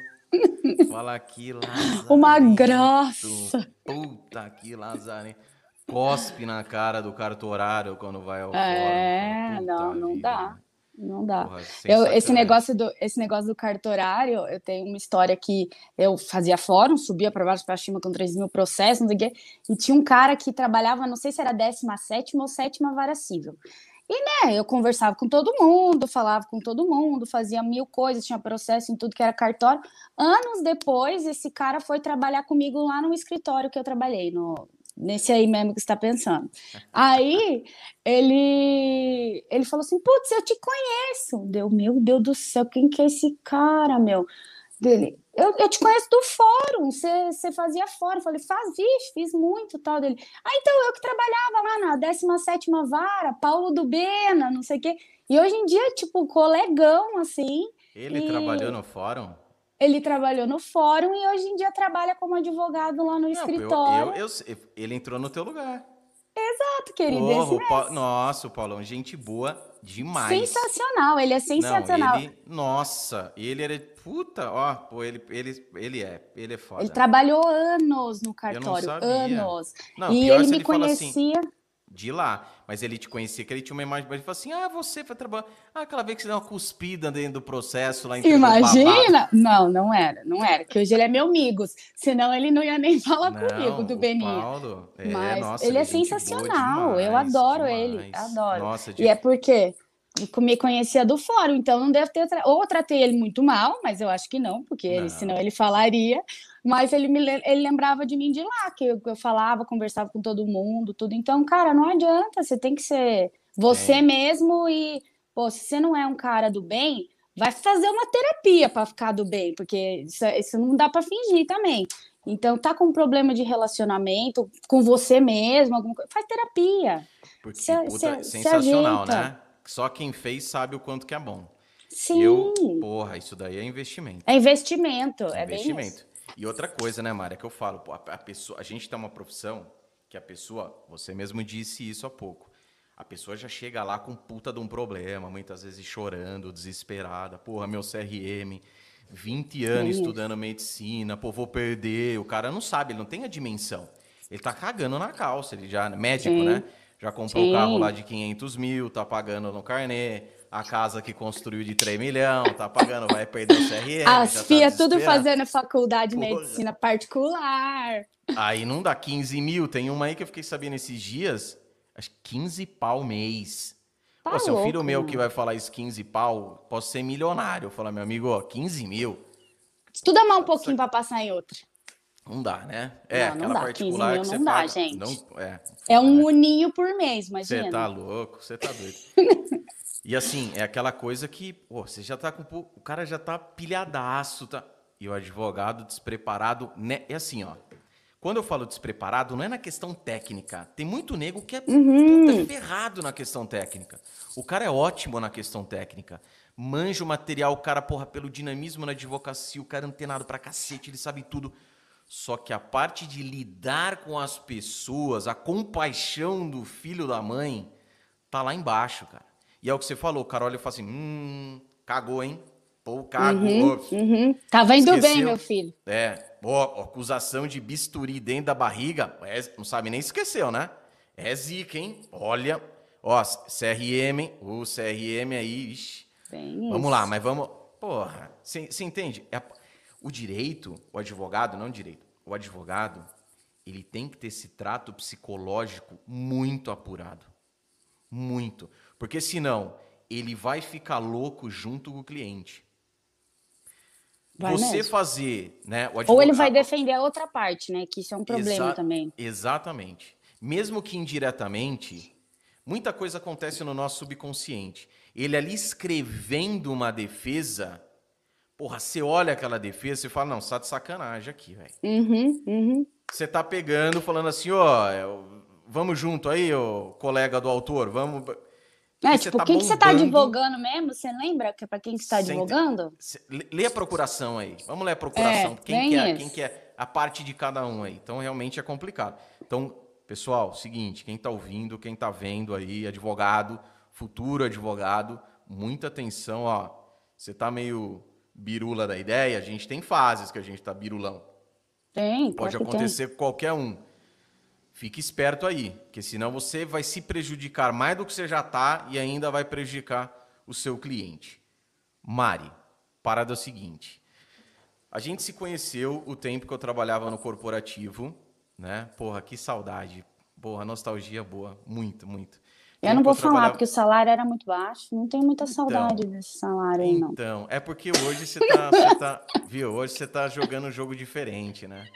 Fala aqui, Lazarento. Uma graça. Puta que Lazarento. Cospe na cara do cartorário quando vai ao É, fórum. não, não vida. dá. Não dá. Porra, eu, esse, negócio do, esse negócio do cartorário, eu tenho uma história que eu fazia fórum, subia para baixo para cima com 3 mil processos, não sei o quê, e tinha um cara que trabalhava, não sei se era 17 ou 7 vara civil. E, né, eu conversava com todo mundo, falava com todo mundo, fazia mil coisas, tinha processo em tudo que era cartório. Anos depois, esse cara foi trabalhar comigo lá no escritório que eu trabalhei, no, nesse aí mesmo que está pensando. Aí ele ele falou assim: "Putz, eu te conheço". Deu, meu Deus do céu, quem que é esse cara, meu? Dele, eu, eu te conheço do fórum, você fazia fórum. Eu falei, faz, vixe, fiz muito tal dele. Ah, então eu que trabalhava lá na 17 vara, Paulo do Bena, não sei o quê. E hoje em dia, tipo, colegão, assim. Ele e... trabalhou no fórum? Ele trabalhou no fórum e hoje em dia trabalha como advogado lá no Não, escritório. Eu, eu, eu, ele entrou no teu lugar. Exato, querido. Porra, o pa... Nossa, o Paulão, gente boa demais. Sensacional, ele é sensacional. Não, ele... Nossa, ele era. Puta, ó, pô, ele, ele, ele é, ele é foda. Ele trabalhou anos no cartório, anos. Não, e ele me ele conhecia. Assim, de lá. Mas ele te conhecia, que ele tinha uma imagem, ele falou assim: ah, você foi trabalhar. Ah, aquela vez que você deu uma cuspida dentro do processo lá em Imagina! Não, não era, não era. Que hoje ele é meu amigo. Senão ele não ia nem falar não, comigo do Beninho. Paulo, é, Mas nossa, ele é, sensacional. Demais, eu adoro demais. ele. Adoro. Nossa, de... E é porque me conhecia do fórum, então não deve ter. Ou tratei ele muito mal, mas eu acho que não, porque não. Ele, senão ele falaria. Mas ele me ele lembrava de mim de lá, que eu, eu, falava, conversava com todo mundo, tudo. Então, cara, não adianta, você tem que ser você é. mesmo e, pô, se você não é um cara do bem, vai fazer uma terapia para ficar do bem, porque isso, isso não dá para fingir também. Então, tá com um problema de relacionamento com você mesmo, alguma coisa, faz terapia. Porque, se, puta, se, sensacional, se né? Só quem fez sabe o quanto que é bom. Sim. Eu, porra, isso daí é investimento. É investimento, é, é investimento. E outra coisa, né, Mária, que eu falo, pô, a, a, pessoa, a gente tem uma profissão que a pessoa, você mesmo disse isso há pouco, a pessoa já chega lá com puta de um problema, muitas vezes chorando, desesperada, porra, meu CRM, 20 anos estudando medicina, pô, vou perder, o cara não sabe, ele não tem a dimensão. Ele tá cagando na calça, ele já, médico, Sim. né? Já comprou o um carro lá de 500 mil, tá pagando no carnê, a casa que construiu de 3 milhões, tá pagando, vai perder o CRM. As tá FIA tá tudo fazendo faculdade de medicina particular. Aí não dá 15 mil. Tem uma aí que eu fiquei sabendo esses dias, acho que 15 pau mês. Tá Pô, se um filho meu que vai falar isso 15 pau, posso ser milionário. Eu falo, meu amigo, ó, 15 mil. Estuda mais um pouquinho para passar em outra. Não dá, né? É, não, não dá. particular 15 mil não dá, paga, gente. Não, é, é um né? uninho por mês, imagina. Você tá louco, você tá doido. E assim, é aquela coisa que, pô, você já tá com. O cara já tá pilhadaço, tá? E o advogado despreparado, né? É assim, ó. Quando eu falo despreparado, não é na questão técnica. Tem muito nego que é uhum. ferrado na questão técnica. O cara é ótimo na questão técnica. Manja o material, o cara, porra, pelo dinamismo na advocacia, o cara é antenado pra cacete, ele sabe tudo. Só que a parte de lidar com as pessoas, a compaixão do filho da mãe, tá lá embaixo, cara. E é o que você falou, Carol, ele fala assim: hum, cagou, hein? Pô, cagou. Uhum, uhum. Tava indo Esqueceu. bem, meu filho. É, ó, acusação de bisturi dentro da barriga, é, não sabe nem esqueceu, né? É zica, hein? Olha, ó, CRM, o CRM aí, ixi. Bem vamos isso. lá, mas vamos. Porra, você entende? É, o direito, o advogado, não o direito, o advogado, ele tem que ter esse trato psicológico muito apurado. Muito. Porque senão, ele vai ficar louco junto com o cliente. Vai você mesmo. fazer, né? Advogado... Ou ele vai defender a outra parte, né? Que isso é um problema Exa também. Exatamente. Mesmo que indiretamente, muita coisa acontece no nosso subconsciente. Ele ali escrevendo uma defesa, porra, você olha aquela defesa e fala, não, você tá de sacanagem aqui, velho. Uhum, uhum. Você tá pegando, falando assim, ó, vamos junto aí, ô colega do autor, vamos é, tipo, tá quem que você está advogando mesmo? Você lembra que é para quem que está advogando? Lê a procuração aí. Vamos ler a procuração. É, quem, que é, quem que é a parte de cada um aí. Então, realmente é complicado. Então, pessoal, seguinte, quem está ouvindo, quem está vendo aí, advogado, futuro advogado, muita atenção, ó. Você está meio birula da ideia, a gente tem fases que a gente está birulão. Tem, Pode acontecer com qualquer um. Fique esperto aí, porque senão você vai se prejudicar mais do que você já está e ainda vai prejudicar o seu cliente. Mari, parada é o seguinte. A gente se conheceu o tempo que eu trabalhava no corporativo, né? Porra, que saudade. Porra, nostalgia boa. Muito, muito. Eu não vou falar, trabalhava... porque o salário era muito baixo. Não tenho muita então, saudade desse salário aí, não. Então, é porque hoje você tá, você tá. Viu? Hoje você tá jogando um jogo diferente, né?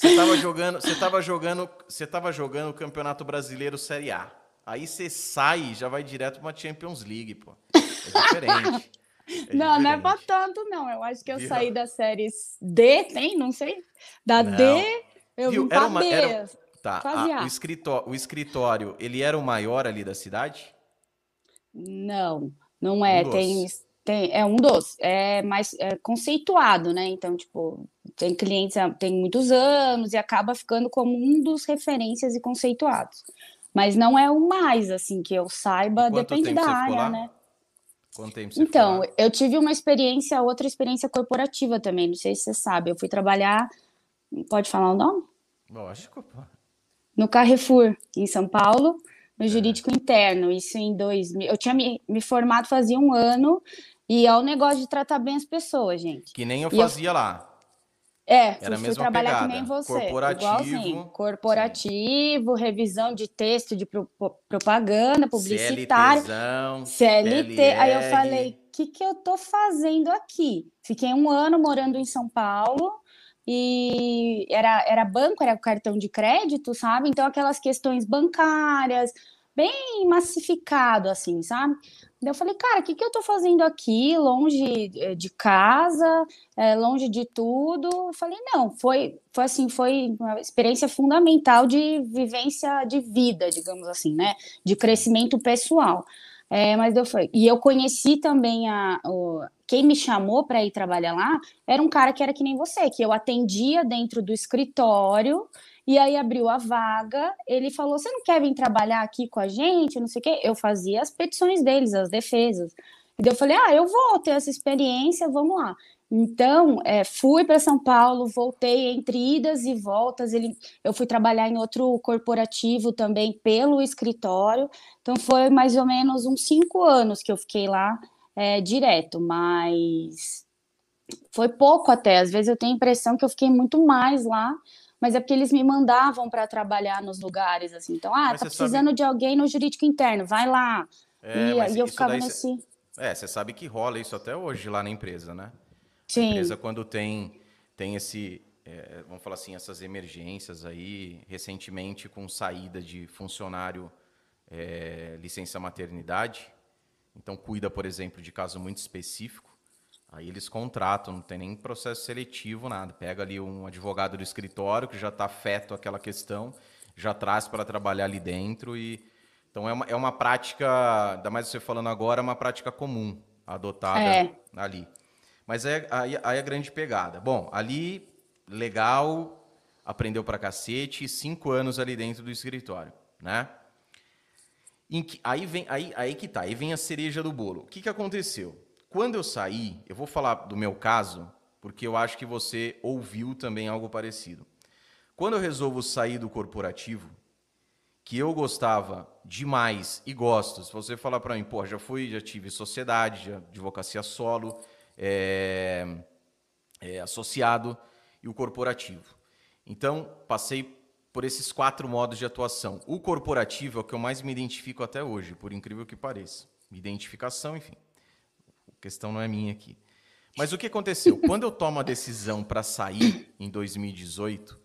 Você tava jogando, você tava jogando, você tava jogando o Campeonato Brasileiro Série A. Aí você sai e já vai direto para uma Champions League, pô. É diferente. É não, diferente. não é pra tanto, não. Eu acho que eu Viu? saí da série D, tem? Não sei. Da não. D, eu Viu? vim pra uma, B. Era... Tá, a, o, escritório, o escritório, ele era o maior ali da cidade? Não, não é. Um tem, tem, é um dos. É mais é conceituado, né? Então, tipo, tem clientes tem muitos anos e acaba ficando como um dos referências e conceituados. Mas não é o mais, assim, que eu saiba, depende da área, né? Quanto tempo você Então, eu tive uma experiência, outra experiência corporativa também, não sei se você sabe. Eu fui trabalhar, pode falar o nome? Lógico, pô. No Carrefour, em São Paulo, no é. jurídico interno, isso em 2000. Eu tinha me, me formado fazia um ano, e é o negócio de tratar bem as pessoas, gente. Que nem eu fazia eu... lá. É, Era fui, fui trabalhar pegada. que nem você. Corporativo. Igualzinho. Corporativo, sim. revisão de texto de pro, propaganda publicitária. CLTzão, CLT. PLR. Aí eu falei, o que, que eu tô fazendo aqui? Fiquei um ano morando em São Paulo e era, era banco, era cartão de crédito, sabe? Então aquelas questões bancárias, bem massificado, assim, sabe? Daí eu falei, cara, o que, que eu tô fazendo aqui, longe eh, de casa, é, longe de tudo? Eu falei, não, foi, foi assim, foi uma experiência fundamental de vivência de vida, digamos assim, né? De crescimento pessoal. É, mas eu falei, e eu conheci também a, o, quem me chamou para ir trabalhar lá era um cara que era que nem você, que eu atendia dentro do escritório e aí abriu a vaga, ele falou: Você não quer vir trabalhar aqui com a gente? Não sei o quê. Eu fazia as petições deles, as defesas. E eu falei: Ah, eu vou ter essa experiência, vamos lá. Então, é, fui para São Paulo, voltei entre idas e voltas. Ele, eu fui trabalhar em outro corporativo também pelo escritório. Então, foi mais ou menos uns cinco anos que eu fiquei lá é, direto, mas foi pouco até. Às vezes eu tenho a impressão que eu fiquei muito mais lá mas é porque eles me mandavam para trabalhar nos lugares, assim. Então, ah, mas tá precisando sabe... de alguém no jurídico interno, vai lá. É, e, e eu ficava nesse. Cê... É, você sabe que rola isso até hoje lá na empresa, né? Sim. A empresa, quando tem, tem esse. É, vamos falar assim, essas emergências aí, recentemente com saída de funcionário é, licença maternidade, então cuida, por exemplo, de caso muito específico, Aí eles contratam, não tem nem processo seletivo, nada. Pega ali um advogado do escritório que já está afeto àquela questão, já traz para trabalhar ali dentro. e Então é uma, é uma prática, ainda mais você falando agora, é uma prática comum adotada é. ali. Mas é, aí, aí é a grande pegada. Bom, ali legal, aprendeu pra cacete, cinco anos ali dentro do escritório, né? Que, aí vem aí, aí que tá, aí vem a cereja do bolo. O que, que aconteceu? Quando eu saí, eu vou falar do meu caso, porque eu acho que você ouviu também algo parecido. Quando eu resolvo sair do corporativo, que eu gostava demais e gosto, se você falar para mim, pô, já fui, já tive sociedade, já advocacia solo, é, é, associado e o corporativo. Então, passei por esses quatro modos de atuação. O corporativo é o que eu mais me identifico até hoje, por incrível que pareça. Identificação, enfim. A questão não é minha aqui. Mas o que aconteceu? Quando eu tomo a decisão para sair em 2018,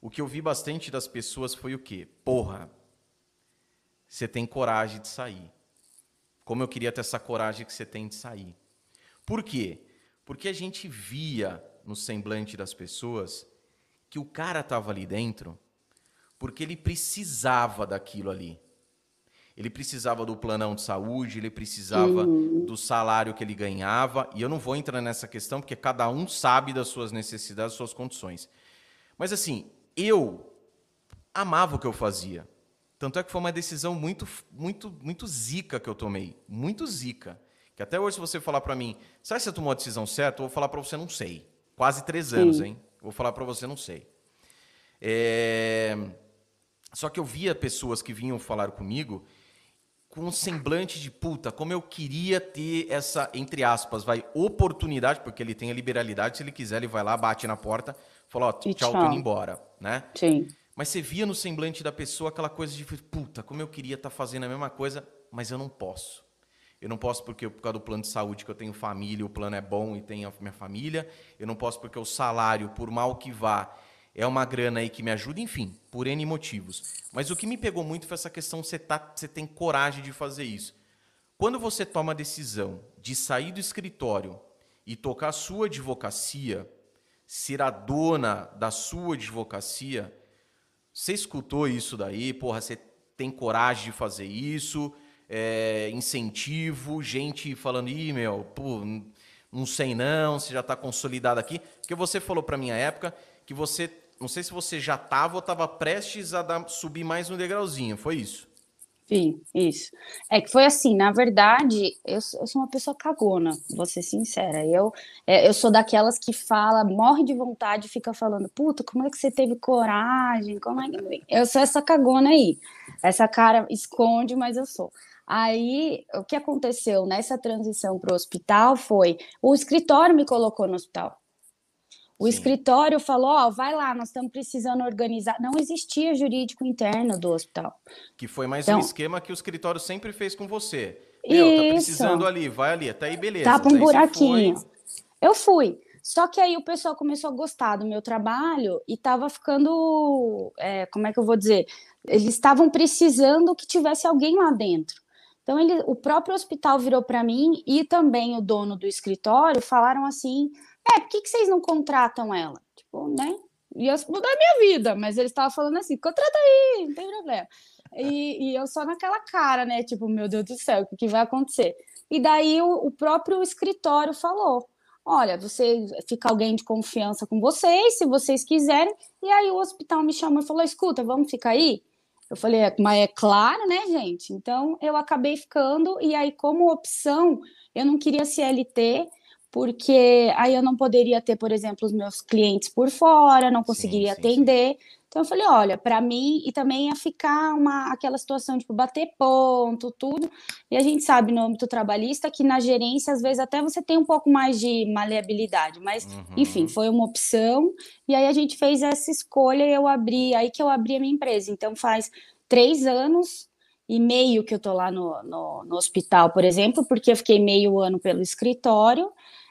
o que eu vi bastante das pessoas foi o quê? Porra, você tem coragem de sair. Como eu queria ter essa coragem que você tem de sair. Por quê? Porque a gente via no semblante das pessoas que o cara estava ali dentro porque ele precisava daquilo ali. Ele precisava do planão de saúde, ele precisava uhum. do salário que ele ganhava, e eu não vou entrar nessa questão porque cada um sabe das suas necessidades, das suas condições. Mas assim, eu amava o que eu fazia. Tanto é que foi uma decisão muito, muito, muito zica que eu tomei, muito zica. Que até hoje, se você falar para mim, sabe se você tomou a decisão certa? Eu vou falar para você, não sei. Quase três Sim. anos, hein? Vou falar para você, não sei. É... Só que eu via pessoas que vinham falar comigo com um semblante de puta, como eu queria ter essa, entre aspas, vai, oportunidade, porque ele tem a liberalidade, se ele quiser, ele vai lá, bate na porta, fala, ó, tchau, tchau, tô indo embora, né? Sim. Mas você via no semblante da pessoa aquela coisa de, puta, como eu queria estar tá fazendo a mesma coisa, mas eu não posso. Eu não posso porque por causa do plano de saúde que eu tenho família, o plano é bom e tenho a minha família. Eu não posso porque o salário, por mal que vá, é uma grana aí que me ajuda, enfim, por N motivos. Mas o que me pegou muito foi essa questão, você, tá, você tem coragem de fazer isso. Quando você toma a decisão de sair do escritório e tocar a sua advocacia, ser a dona da sua advocacia, você escutou isso daí? Porra, você tem coragem de fazer isso? É, incentivo, gente falando, ih, meu, pô, não sei não, você já está consolidado aqui. Porque você falou para minha época que você, não sei se você já estava ou estava prestes a dar, subir mais um degrauzinho, foi isso? Sim, isso. É que foi assim, na verdade, eu, eu sou uma pessoa cagona, vou ser sincera. Eu, é, eu sou daquelas que fala, morre de vontade, fica falando, puta, como é que você teve coragem? Como é que... Eu sou essa cagona aí. Essa cara esconde, mas eu sou. Aí, o que aconteceu nessa transição para o hospital foi, o escritório me colocou no hospital. O Sim. escritório falou: Ó, oh, vai lá, nós estamos precisando organizar. Não existia jurídico interno do hospital. Que foi mais então, um esquema que o escritório sempre fez com você. Meu, tá isso. tá precisando ali, vai ali, até aí beleza. Tapa um buraquinho. Eu fui. Só que aí o pessoal começou a gostar do meu trabalho e estava ficando, é, como é que eu vou dizer? Eles estavam precisando que tivesse alguém lá dentro. Então ele, o próprio hospital virou para mim e também o dono do escritório falaram assim: é, por que, que vocês não contratam ela? Tipo, né? Ia mudar a minha vida, mas eles estavam falando assim: contrata aí, não tem problema. E, e, eu só naquela cara, né? Tipo, meu Deus do céu, o que, que vai acontecer? E daí o, o, próprio escritório falou: olha, você fica alguém de confiança com vocês, se vocês quiserem. E aí o hospital me chamou e falou: escuta, vamos ficar aí? Eu falei, é, mas é claro, né, gente? Então eu acabei ficando, e aí, como opção, eu não queria CLT, porque aí eu não poderia ter, por exemplo, os meus clientes por fora, não conseguiria sim, sim, atender. Sim. Então eu falei, olha, para mim e também ia ficar uma aquela situação de tipo, bater ponto, tudo. E a gente sabe no âmbito trabalhista que na gerência às vezes até você tem um pouco mais de maleabilidade, mas uhum. enfim, foi uma opção. E aí a gente fez essa escolha e eu abri, aí que eu abri a minha empresa. Então faz três anos e meio que eu tô lá no, no, no hospital, por exemplo, porque eu fiquei meio ano pelo escritório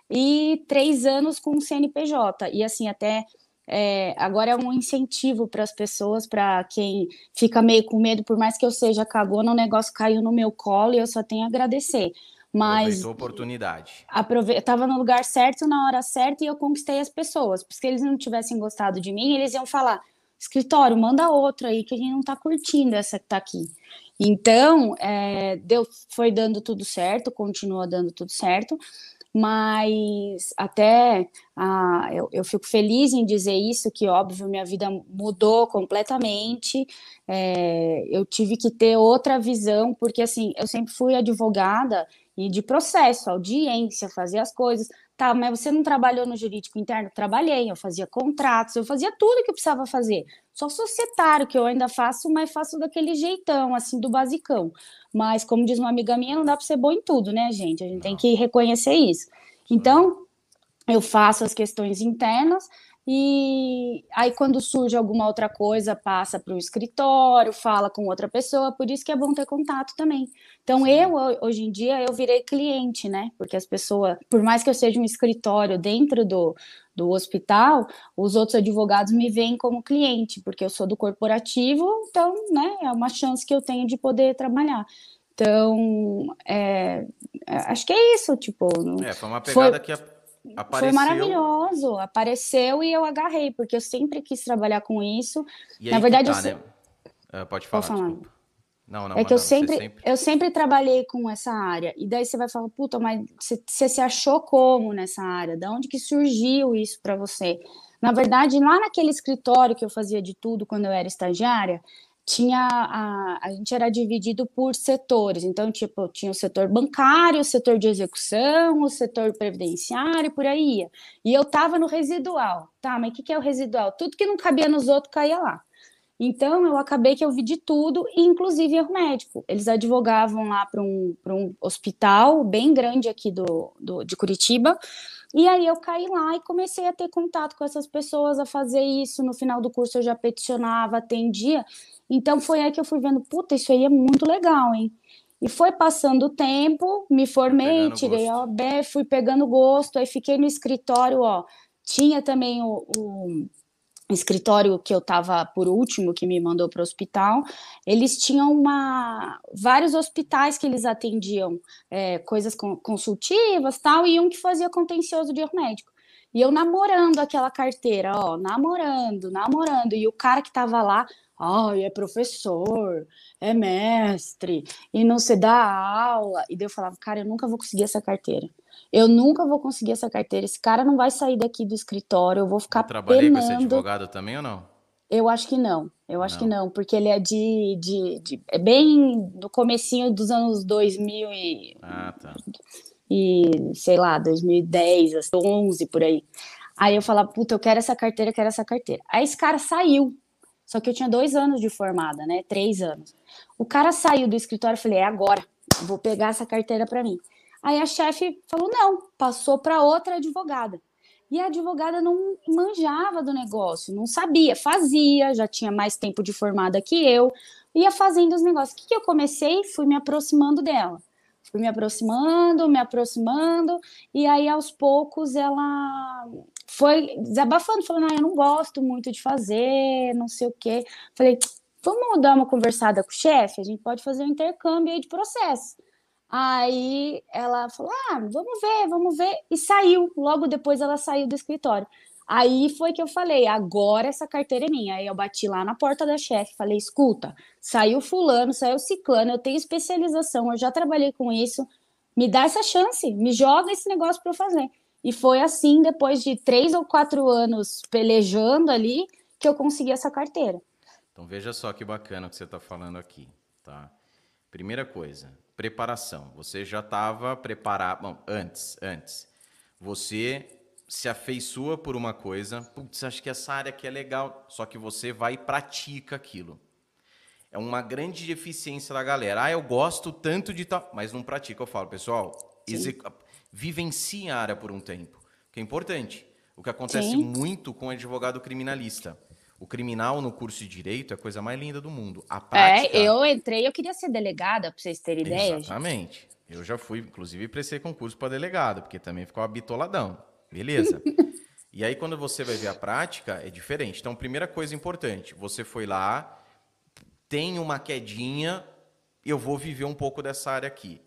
e três anos com o CNPJ. E assim, até é, agora é um incentivo para as pessoas, para quem fica meio com medo, por mais que eu seja cagona, o negócio caiu no meu colo e eu só tenho a agradecer. Mas Aproveitou a oportunidade. Aprove... Estava no lugar certo, na hora certa, e eu conquistei as pessoas. Porque se eles não tivessem gostado de mim, eles iam falar: escritório, manda outra aí, que a gente não está curtindo essa que está aqui. Então, é, deu, foi dando tudo certo, continua dando tudo certo. Mas até ah, eu, eu, fico feliz em dizer isso, que óbvio minha vida mudou completamente, é, eu tive que ter outra visão, porque assim, eu sempre fui advogada e de processo, audiência, fazer as coisas, tá, mas você não trabalhou no jurídico interno? Trabalhei, eu fazia contratos, eu fazia tudo que eu precisava fazer, só societário que eu ainda faço, mas faço daquele jeitão, assim, do basicão, mas, como diz uma amiga minha, não dá para ser bom em tudo, né, gente? A gente tem que reconhecer isso. Então, eu faço as questões internas e aí, quando surge alguma outra coisa, passa para o escritório, fala com outra pessoa, por isso que é bom ter contato também. Então, eu, hoje em dia, eu virei cliente, né? Porque as pessoas, por mais que eu seja um escritório dentro do, do hospital, os outros advogados me veem como cliente, porque eu sou do corporativo, então, né, é uma chance que eu tenho de poder trabalhar. Então, é, é acho que é isso, tipo. É, foi uma pegada foi, que apareceu. Foi maravilhoso, apareceu e eu agarrei, porque eu sempre quis trabalhar com isso. E Na verdade, tá, eu... né? uh, pode falar, falar. Não, não, é que eu sempre, sempre, eu sempre trabalhei com essa área. E daí você vai falar, puta, mas você, você se achou como nessa área? Da onde que surgiu isso para você? Na verdade, lá naquele escritório que eu fazia de tudo quando eu era estagiária, tinha a, a gente era dividido por setores. Então, tipo, tinha o setor bancário, o setor de execução, o setor previdenciário, por aí ia. E eu tava no residual. Tá, mas o que, que é o residual? Tudo que não cabia nos outros caía lá. Então, eu acabei que eu vi de tudo, inclusive erro médico. Eles advogavam lá para um, um hospital bem grande aqui do, do, de Curitiba, e aí eu caí lá e comecei a ter contato com essas pessoas, a fazer isso. No final do curso eu já peticionava, atendia. Então foi aí que eu fui vendo, puta, isso aí é muito legal, hein? E foi passando o tempo, me formei, tirei a OB, fui pegando gosto, aí fiquei no escritório, ó. Tinha também o, o escritório que eu estava por último, que me mandou para o hospital, eles tinham uma, vários hospitais que eles atendiam, é, coisas consultivas tal, e um que fazia contencioso de médico. E eu namorando aquela carteira, ó, namorando, namorando, e o cara que estava lá, ai, é professor, é mestre, e não se dá aula. E daí eu falava, cara, eu nunca vou conseguir essa carteira. Eu nunca vou conseguir essa carteira. Esse cara não vai sair daqui do escritório. Eu vou ficar eu trabalhei penando. com esse advogado também ou não? Eu acho que não. Eu acho não. que não, porque ele é de, de, de, é bem no comecinho dos anos 2000 e ah, tá. e sei lá, 2010, 11 por aí. Aí eu falava, puta, eu quero essa carteira, eu quero essa carteira. Aí esse cara saiu. Só que eu tinha dois anos de formada, né? Três anos. O cara saiu do escritório, eu falei, é agora, vou pegar essa carteira para mim. Aí a chefe falou: não, passou para outra advogada. E a advogada não manjava do negócio, não sabia, fazia, já tinha mais tempo de formada que eu, ia fazendo os negócios. O que, eu comecei? Fui me aproximando dela. Fui me aproximando, me aproximando, e aí aos poucos ela foi desabafando, falando: ah, eu não gosto muito de fazer, não sei o quê. Falei: vamos dar uma conversada com o chefe, a gente pode fazer um intercâmbio aí de processo. Aí ela falou: ah, vamos ver, vamos ver. E saiu. Logo depois ela saiu do escritório. Aí foi que eu falei: agora essa carteira é minha. Aí eu bati lá na porta da chefe, falei: escuta, saiu Fulano, saiu Ciclano, eu tenho especialização, eu já trabalhei com isso. Me dá essa chance, me joga esse negócio para eu fazer. E foi assim, depois de três ou quatro anos pelejando ali, que eu consegui essa carteira. Então veja só que bacana o que você está falando aqui, tá? Primeira coisa, preparação. Você já estava preparado. Bom, antes, antes. Você se afeiçoa por uma coisa. Putz, acho que essa área aqui é legal. Só que você vai e pratica aquilo. É uma grande deficiência da galera. Ah, eu gosto tanto de tal, mas não pratica. Eu falo, pessoal, vivencie a área por um tempo, que é importante. O que acontece Sim. muito com o advogado criminalista. O criminal no curso de direito é a coisa mais linda do mundo. A prática... É, eu entrei, eu queria ser delegada, para vocês terem ideia. Exatamente. Gente. Eu já fui, inclusive, prestei concurso para delegado, porque também ficou bitoladão. Beleza. e aí, quando você vai ver a prática, é diferente. Então, primeira coisa importante, você foi lá, tem uma quedinha, eu vou viver um pouco dessa área aqui.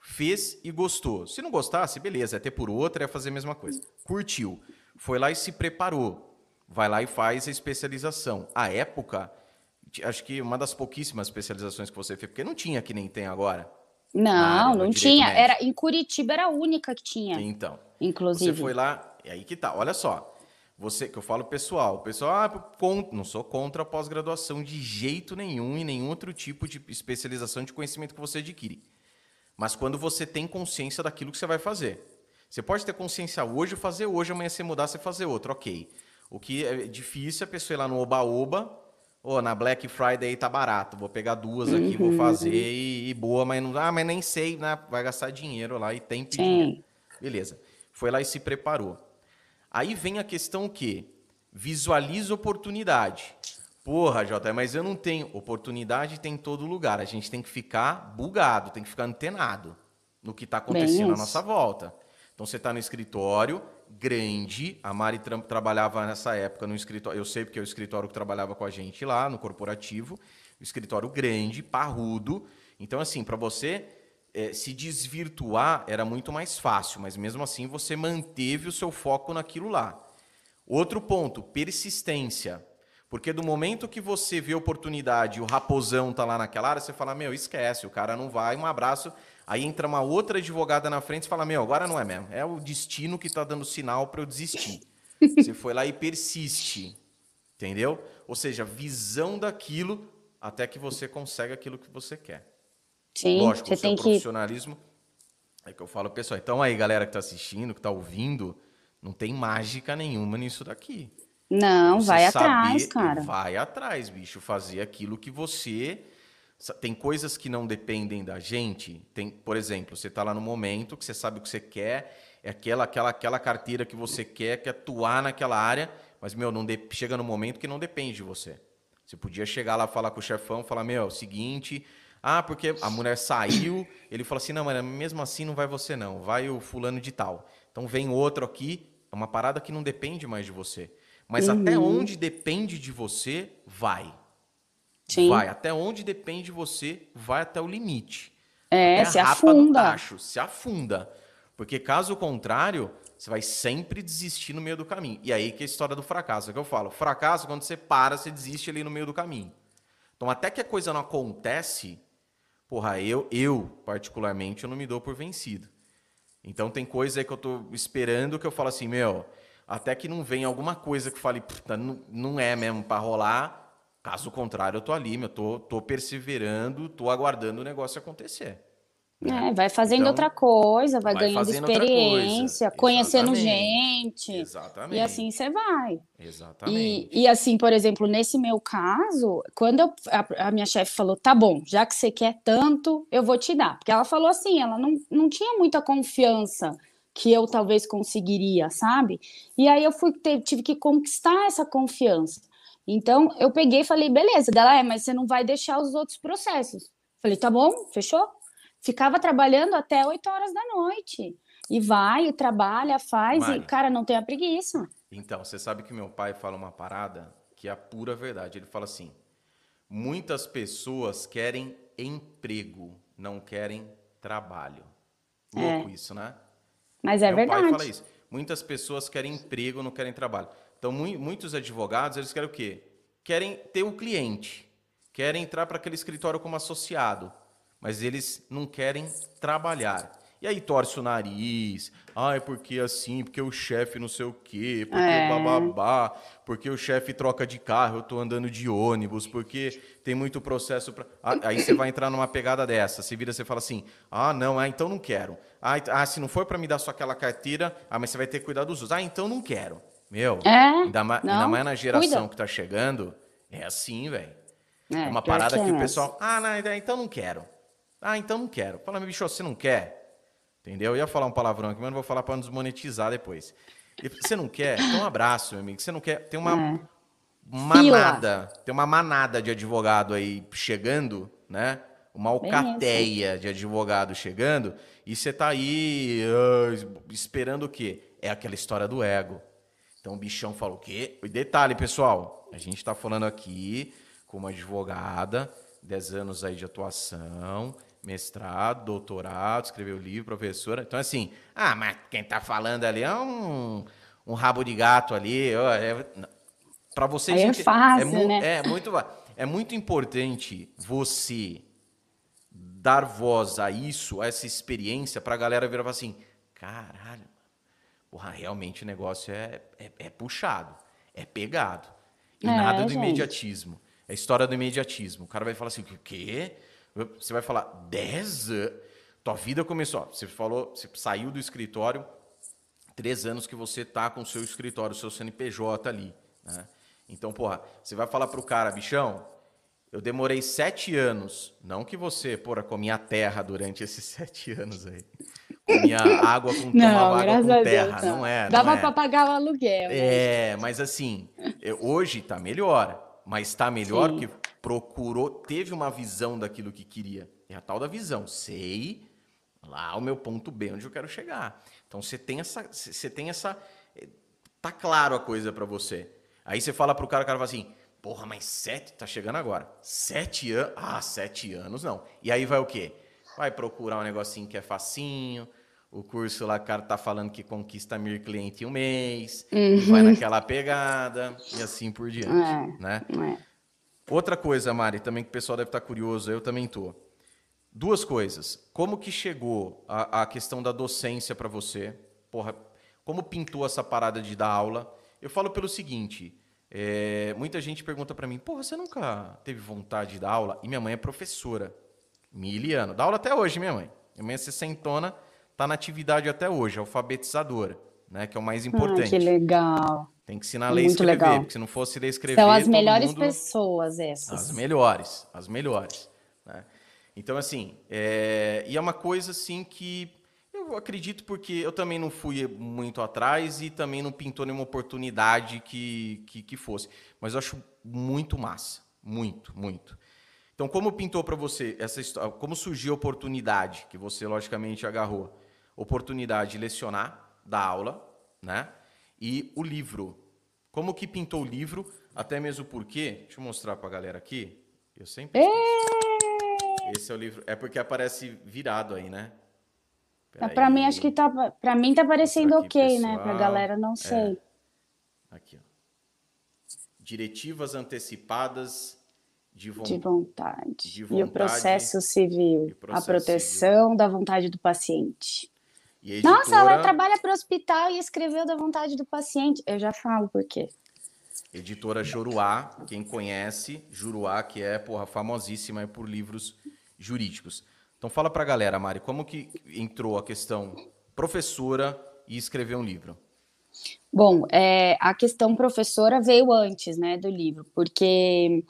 Fez e gostou. Se não gostasse, beleza, é ter por outra, é fazer a mesma coisa. Curtiu. Foi lá e se preparou vai lá e faz a especialização. A época, acho que uma das pouquíssimas especializações que você fez, porque não tinha que nem tem agora. Não, não tinha. Médico. Era em Curitiba era a única que tinha. Então. Inclusive. Você foi lá, e aí que tá. Olha só. Você que eu falo pessoal, o pessoal, ah, não sou contra a pós-graduação de jeito nenhum e nenhum outro tipo de especialização de conhecimento que você adquire. Mas quando você tem consciência daquilo que você vai fazer. Você pode ter consciência hoje, fazer hoje, amanhã você mudar, você fazer outro, ok. O que é difícil é a pessoa ir lá no Oba-Oba, oh, na Black Friday tá barato, vou pegar duas aqui, uhum. vou fazer e, e, boa, mas não, ah, mas nem sei, né? vai gastar dinheiro lá e tem dinheiro. Beleza. Foi lá e se preparou. Aí vem a questão que visualiza oportunidade. Porra, Jota, mas eu não tenho. Oportunidade tem em todo lugar. A gente tem que ficar bugado, tem que ficar antenado no que está acontecendo à nossa volta. Então você está no escritório grande. A Mari tra trabalhava nessa época no escritório. Eu sei porque é o escritório que trabalhava com a gente lá no corporativo. Escritório grande, parrudo. Então, assim, para você é, se desvirtuar era muito mais fácil, mas mesmo assim você manteve o seu foco naquilo lá. Outro ponto, persistência. Porque do momento que você vê oportunidade o raposão tá lá naquela área, você fala, meu, esquece, o cara não vai, um abraço. Aí entra uma outra advogada na frente e fala, meu, agora não é mesmo. É o destino que está dando sinal para eu desistir. você foi lá e persiste. Entendeu? Ou seja, visão daquilo até que você consegue aquilo que você quer. Sim, Lógico, você tem profissionalismo. Que... É que eu falo, pessoal. Então aí, galera que está assistindo, que está ouvindo, não tem mágica nenhuma nisso daqui. Não, você vai atrás, cara. Vai atrás, bicho. Fazer aquilo que você. Tem coisas que não dependem da gente. Tem, por exemplo, você está lá no momento que você sabe o que você quer, é aquela, aquela, aquela carteira que você quer, que atuar naquela área, mas, meu, não de... chega no momento que não depende de você. Você podia chegar lá falar com o chefão, falar, meu, é o seguinte, ah, porque a mulher saiu, ele falou assim: não, mas mesmo assim não vai você, não, vai o fulano de tal. Então vem outro aqui, é uma parada que não depende mais de você. Mas uhum. até onde depende de você, vai. Sim. Vai. Até onde depende de você, vai até o limite. É, até se afunda. Tacho, se afunda. Porque caso contrário, você vai sempre desistir no meio do caminho. E aí que é a história do fracasso, é que eu falo. Fracasso, quando você para, você desiste ali no meio do caminho. Então, até que a coisa não acontece, porra, eu, eu, particularmente, eu não me dou por vencido. Então tem coisa aí que eu tô esperando que eu falo assim, meu, até que não venha alguma coisa que fale, puta, não, não é mesmo para rolar. Caso contrário, eu tô ali, eu tô, tô perseverando, tô aguardando o negócio acontecer. Né? É, vai fazendo então, outra coisa, vai, vai ganhando experiência, conhecendo gente. Exatamente. E assim você vai. Exatamente. E, e assim, por exemplo, nesse meu caso, quando eu, a, a, minha chefe falou, tá bom, já que você quer tanto, eu vou te dar. Porque ela falou assim, ela não, não tinha muita confiança que eu talvez conseguiria, sabe? E aí eu fui, tive que conquistar essa confiança. Então, eu peguei e falei, beleza, dela é, mas você não vai deixar os outros processos. Falei, tá bom, fechou? ficava trabalhando até 8 horas da noite. E vai, trabalha, faz, Mari, e, cara, não tem a preguiça. Então, você sabe que meu pai fala uma parada que é a pura verdade. Ele fala assim: muitas pessoas querem emprego, não querem trabalho. Louco é. isso, né? Mas é meu verdade. Meu pai fala isso. Muitas pessoas querem emprego, não querem trabalho. Então, muitos advogados, eles querem o quê? Querem ter o um cliente, querem entrar para aquele escritório como associado mas eles não querem trabalhar. E aí torce o nariz, ai, porque assim, porque o chefe não sei o quê, porque é. o bababá, porque o chefe troca de carro, eu tô andando de ônibus, porque tem muito processo para. Aí você vai entrar numa pegada dessa. Você vira, você fala assim: ah, não, ah, então não quero. Ah, ah se não for para me dar só aquela carteira, ah, mas você vai ter que cuidar dos outros. Ah, então não quero. Meu, é, ainda, ma não, ainda mais na geração cuida. que tá chegando, é assim, velho. É, é, uma parada que, que o pessoal, ah, não, então não quero. Ah, então não quero. Fala, meu bicho, você não quer? Entendeu? Eu ia falar um palavrão aqui, mas não vou falar para não desmonetizar depois. Você não quer? Então um abraço, meu amigo. Você não quer? Tem uma é. manada, tem uma manada de advogado aí chegando, né? Uma alcateia de advogado chegando, e você tá aí uh, esperando o quê? É aquela história do ego. Então o bichão falou o quê? E detalhe, pessoal, a gente está falando aqui com uma advogada, 10 anos aí de atuação, mestrado, doutorado, escreveu livro, professora. Então, assim, ah, mas quem está falando ali é um, um rabo de gato ali. É, Para vocês. é fácil, é, né? É muito, é muito importante você dar voz a isso, a essa experiência, para a galera virar e falar assim: caralho, porra, realmente o negócio é, é, é puxado, é pegado. E é, nada do gente. imediatismo. É a história do imediatismo. O cara vai falar assim: o quê? Você vai falar 10 anos. Tua vida começou. Você falou, você saiu do escritório, três anos que você tá com o seu escritório, o seu CNPJ ali. Né? Então, porra, você vai falar pro cara, bichão, eu demorei sete anos, não que você, porra, comia terra durante esses sete anos aí. Comia água com não, água com terra, Deus, não. não é. Dava é. para pagar o aluguel. É, mas assim, hoje tá melhor, mas tá melhor Sim. que procurou, teve uma visão daquilo que queria. É a tal da visão. Sei lá o meu ponto B, onde eu quero chegar. Então você tem essa, você tem essa, eh, tá claro a coisa para você. Aí você fala pro cara, o cara fala assim, porra, mas sete, tá chegando agora. Sete anos, ah, sete anos não. E aí vai o quê? Vai procurar um negocinho que é facinho, o curso lá, o cara tá falando que conquista mil clientes em um mês, uhum. vai naquela pegada e assim por diante, é, né? É. Outra coisa, Mari, também que o pessoal deve estar curioso, eu também tô. Duas coisas. Como que chegou a, a questão da docência para você? Porra, como pintou essa parada de dar aula? Eu falo pelo seguinte, é, muita gente pergunta para mim, porra, você nunca teve vontade de dar aula? E minha mãe é professora, miliano, dá aula até hoje, minha mãe. Minha mãe é sessentona, tá na atividade até hoje, alfabetizadora, né, que é o mais importante. Ah, que legal. Tem que ensinar a ler e escrever, legal. porque se não fosse ler e escrever. São as melhores mundo... pessoas essas. As melhores, as melhores. Né? Então, assim, é... e é uma coisa assim que eu acredito porque eu também não fui muito atrás e também não pintou nenhuma oportunidade que, que, que fosse. Mas eu acho muito massa. Muito, muito. Então, como pintou para você essa história? Como surgiu a oportunidade que você, logicamente, agarrou? Oportunidade de lecionar, dar aula, né? e o livro. Como que pintou o livro, até mesmo porque, deixa eu mostrar para a galera aqui, eu sempre Esse é o livro, é porque aparece virado aí, né? Para mim acho que tá, para mim tá parecendo aqui, ok, pessoal. né? Para galera não é. sei. É. Aqui, ó. Diretivas antecipadas de, de, vontade. de vontade. E o processo civil, processo a proteção civil. da vontade do paciente. Editora... Nossa, ela trabalha para o hospital e escreveu da vontade do paciente. Eu já falo por quê. Editora Juruá, quem conhece, Juruá, que é porra, famosíssima por livros jurídicos. Então fala para a galera, Mari, como que entrou a questão professora e escrever um livro? Bom, é, a questão professora veio antes, né, do livro, porque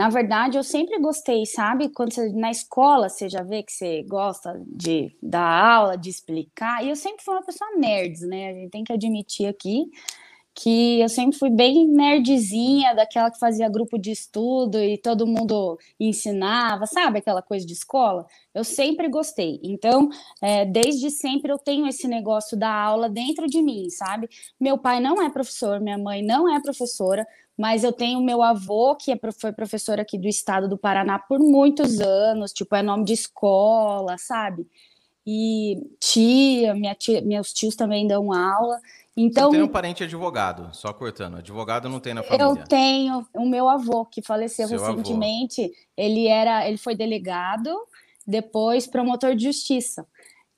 na verdade, eu sempre gostei, sabe? Quando você, na escola você já vê que você gosta de dar aula, de explicar. E eu sempre fui uma pessoa nerds, né? A gente tem que admitir aqui que eu sempre fui bem nerdzinha, daquela que fazia grupo de estudo e todo mundo ensinava, sabe? Aquela coisa de escola. Eu sempre gostei. Então, é, desde sempre eu tenho esse negócio da aula dentro de mim, sabe? Meu pai não é professor, minha mãe não é professora, mas eu tenho meu avô, que é, foi professor aqui do estado do Paraná por muitos anos, tipo, é nome de escola, sabe? E tia, minha tia meus tios também dão aula. Então, Você tem um parente advogado, só cortando. Advogado não tem na família. Eu tenho o meu avô, que faleceu Seu recentemente. Avô. Ele era, ele foi delegado, depois promotor de justiça.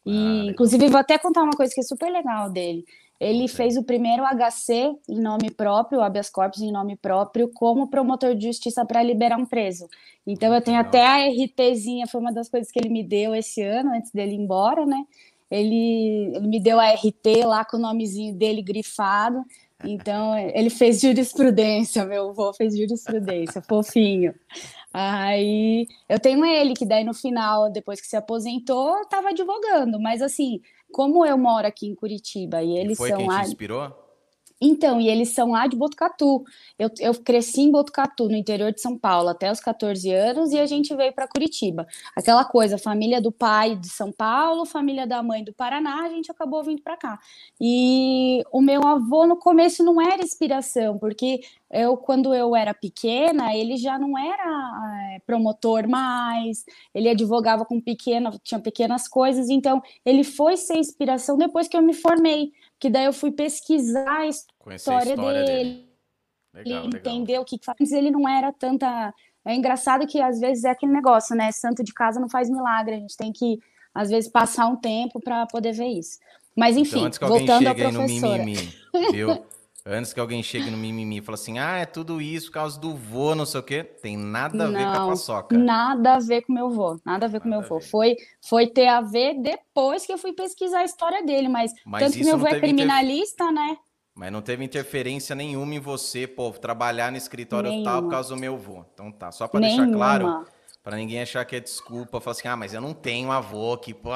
E, ah, inclusive, vou até contar uma coisa que é super legal dele. Ele fez o primeiro HC em nome próprio, o habeas corpus em nome próprio, como promotor de justiça para liberar um preso. Então, eu tenho até a RTzinha, foi uma das coisas que ele me deu esse ano, antes dele ir embora, né? Ele, ele me deu a RT lá com o nomezinho dele grifado. Então, ele fez jurisprudência, meu avô fez jurisprudência, fofinho. Aí eu tenho ele, que daí no final, depois que se aposentou, estava advogando, mas assim, como eu moro aqui em Curitiba e eles e foi são quem te inspirou? Então, e eles são lá de Botucatu. Eu, eu cresci em Botucatu, no interior de São Paulo, até os 14 anos, e a gente veio para Curitiba. Aquela coisa, família do pai de São Paulo, família da mãe do Paraná, a gente acabou vindo para cá. E o meu avô, no começo, não era inspiração, porque eu, quando eu era pequena, ele já não era é, promotor mais, ele advogava com pequena, tinha pequenas coisas, então ele foi ser inspiração depois que eu me formei que daí eu fui pesquisar a história, a história dele. dele. Legal, entender o que faz. Ele não era tanta. É engraçado que às vezes é aquele negócio, né? Santo de casa não faz milagre. A gente tem que, às vezes, passar um tempo para poder ver isso. Mas enfim, então, antes que voltando à aí no professora. mimimi, viu? Antes que alguém chegue no mimimi e fale assim, ah, é tudo isso por causa do vô, não sei o quê. Tem nada a ver com a Não, paçoca. nada a ver com meu vô, nada a ver com Nada meu vô. Foi, foi ter a ver depois que eu fui pesquisar a história dele, mas, Mas tanto que meu não vô é criminalista, né? Mas não teve interferência nenhuma em você, pô, trabalhar no escritório tal Nenhuma. por causa do meu vô. Então tá, só pra deixar claro, pra ninguém achar que é desculpa, falar assim, ah, mas eu não tenho avô que, pô,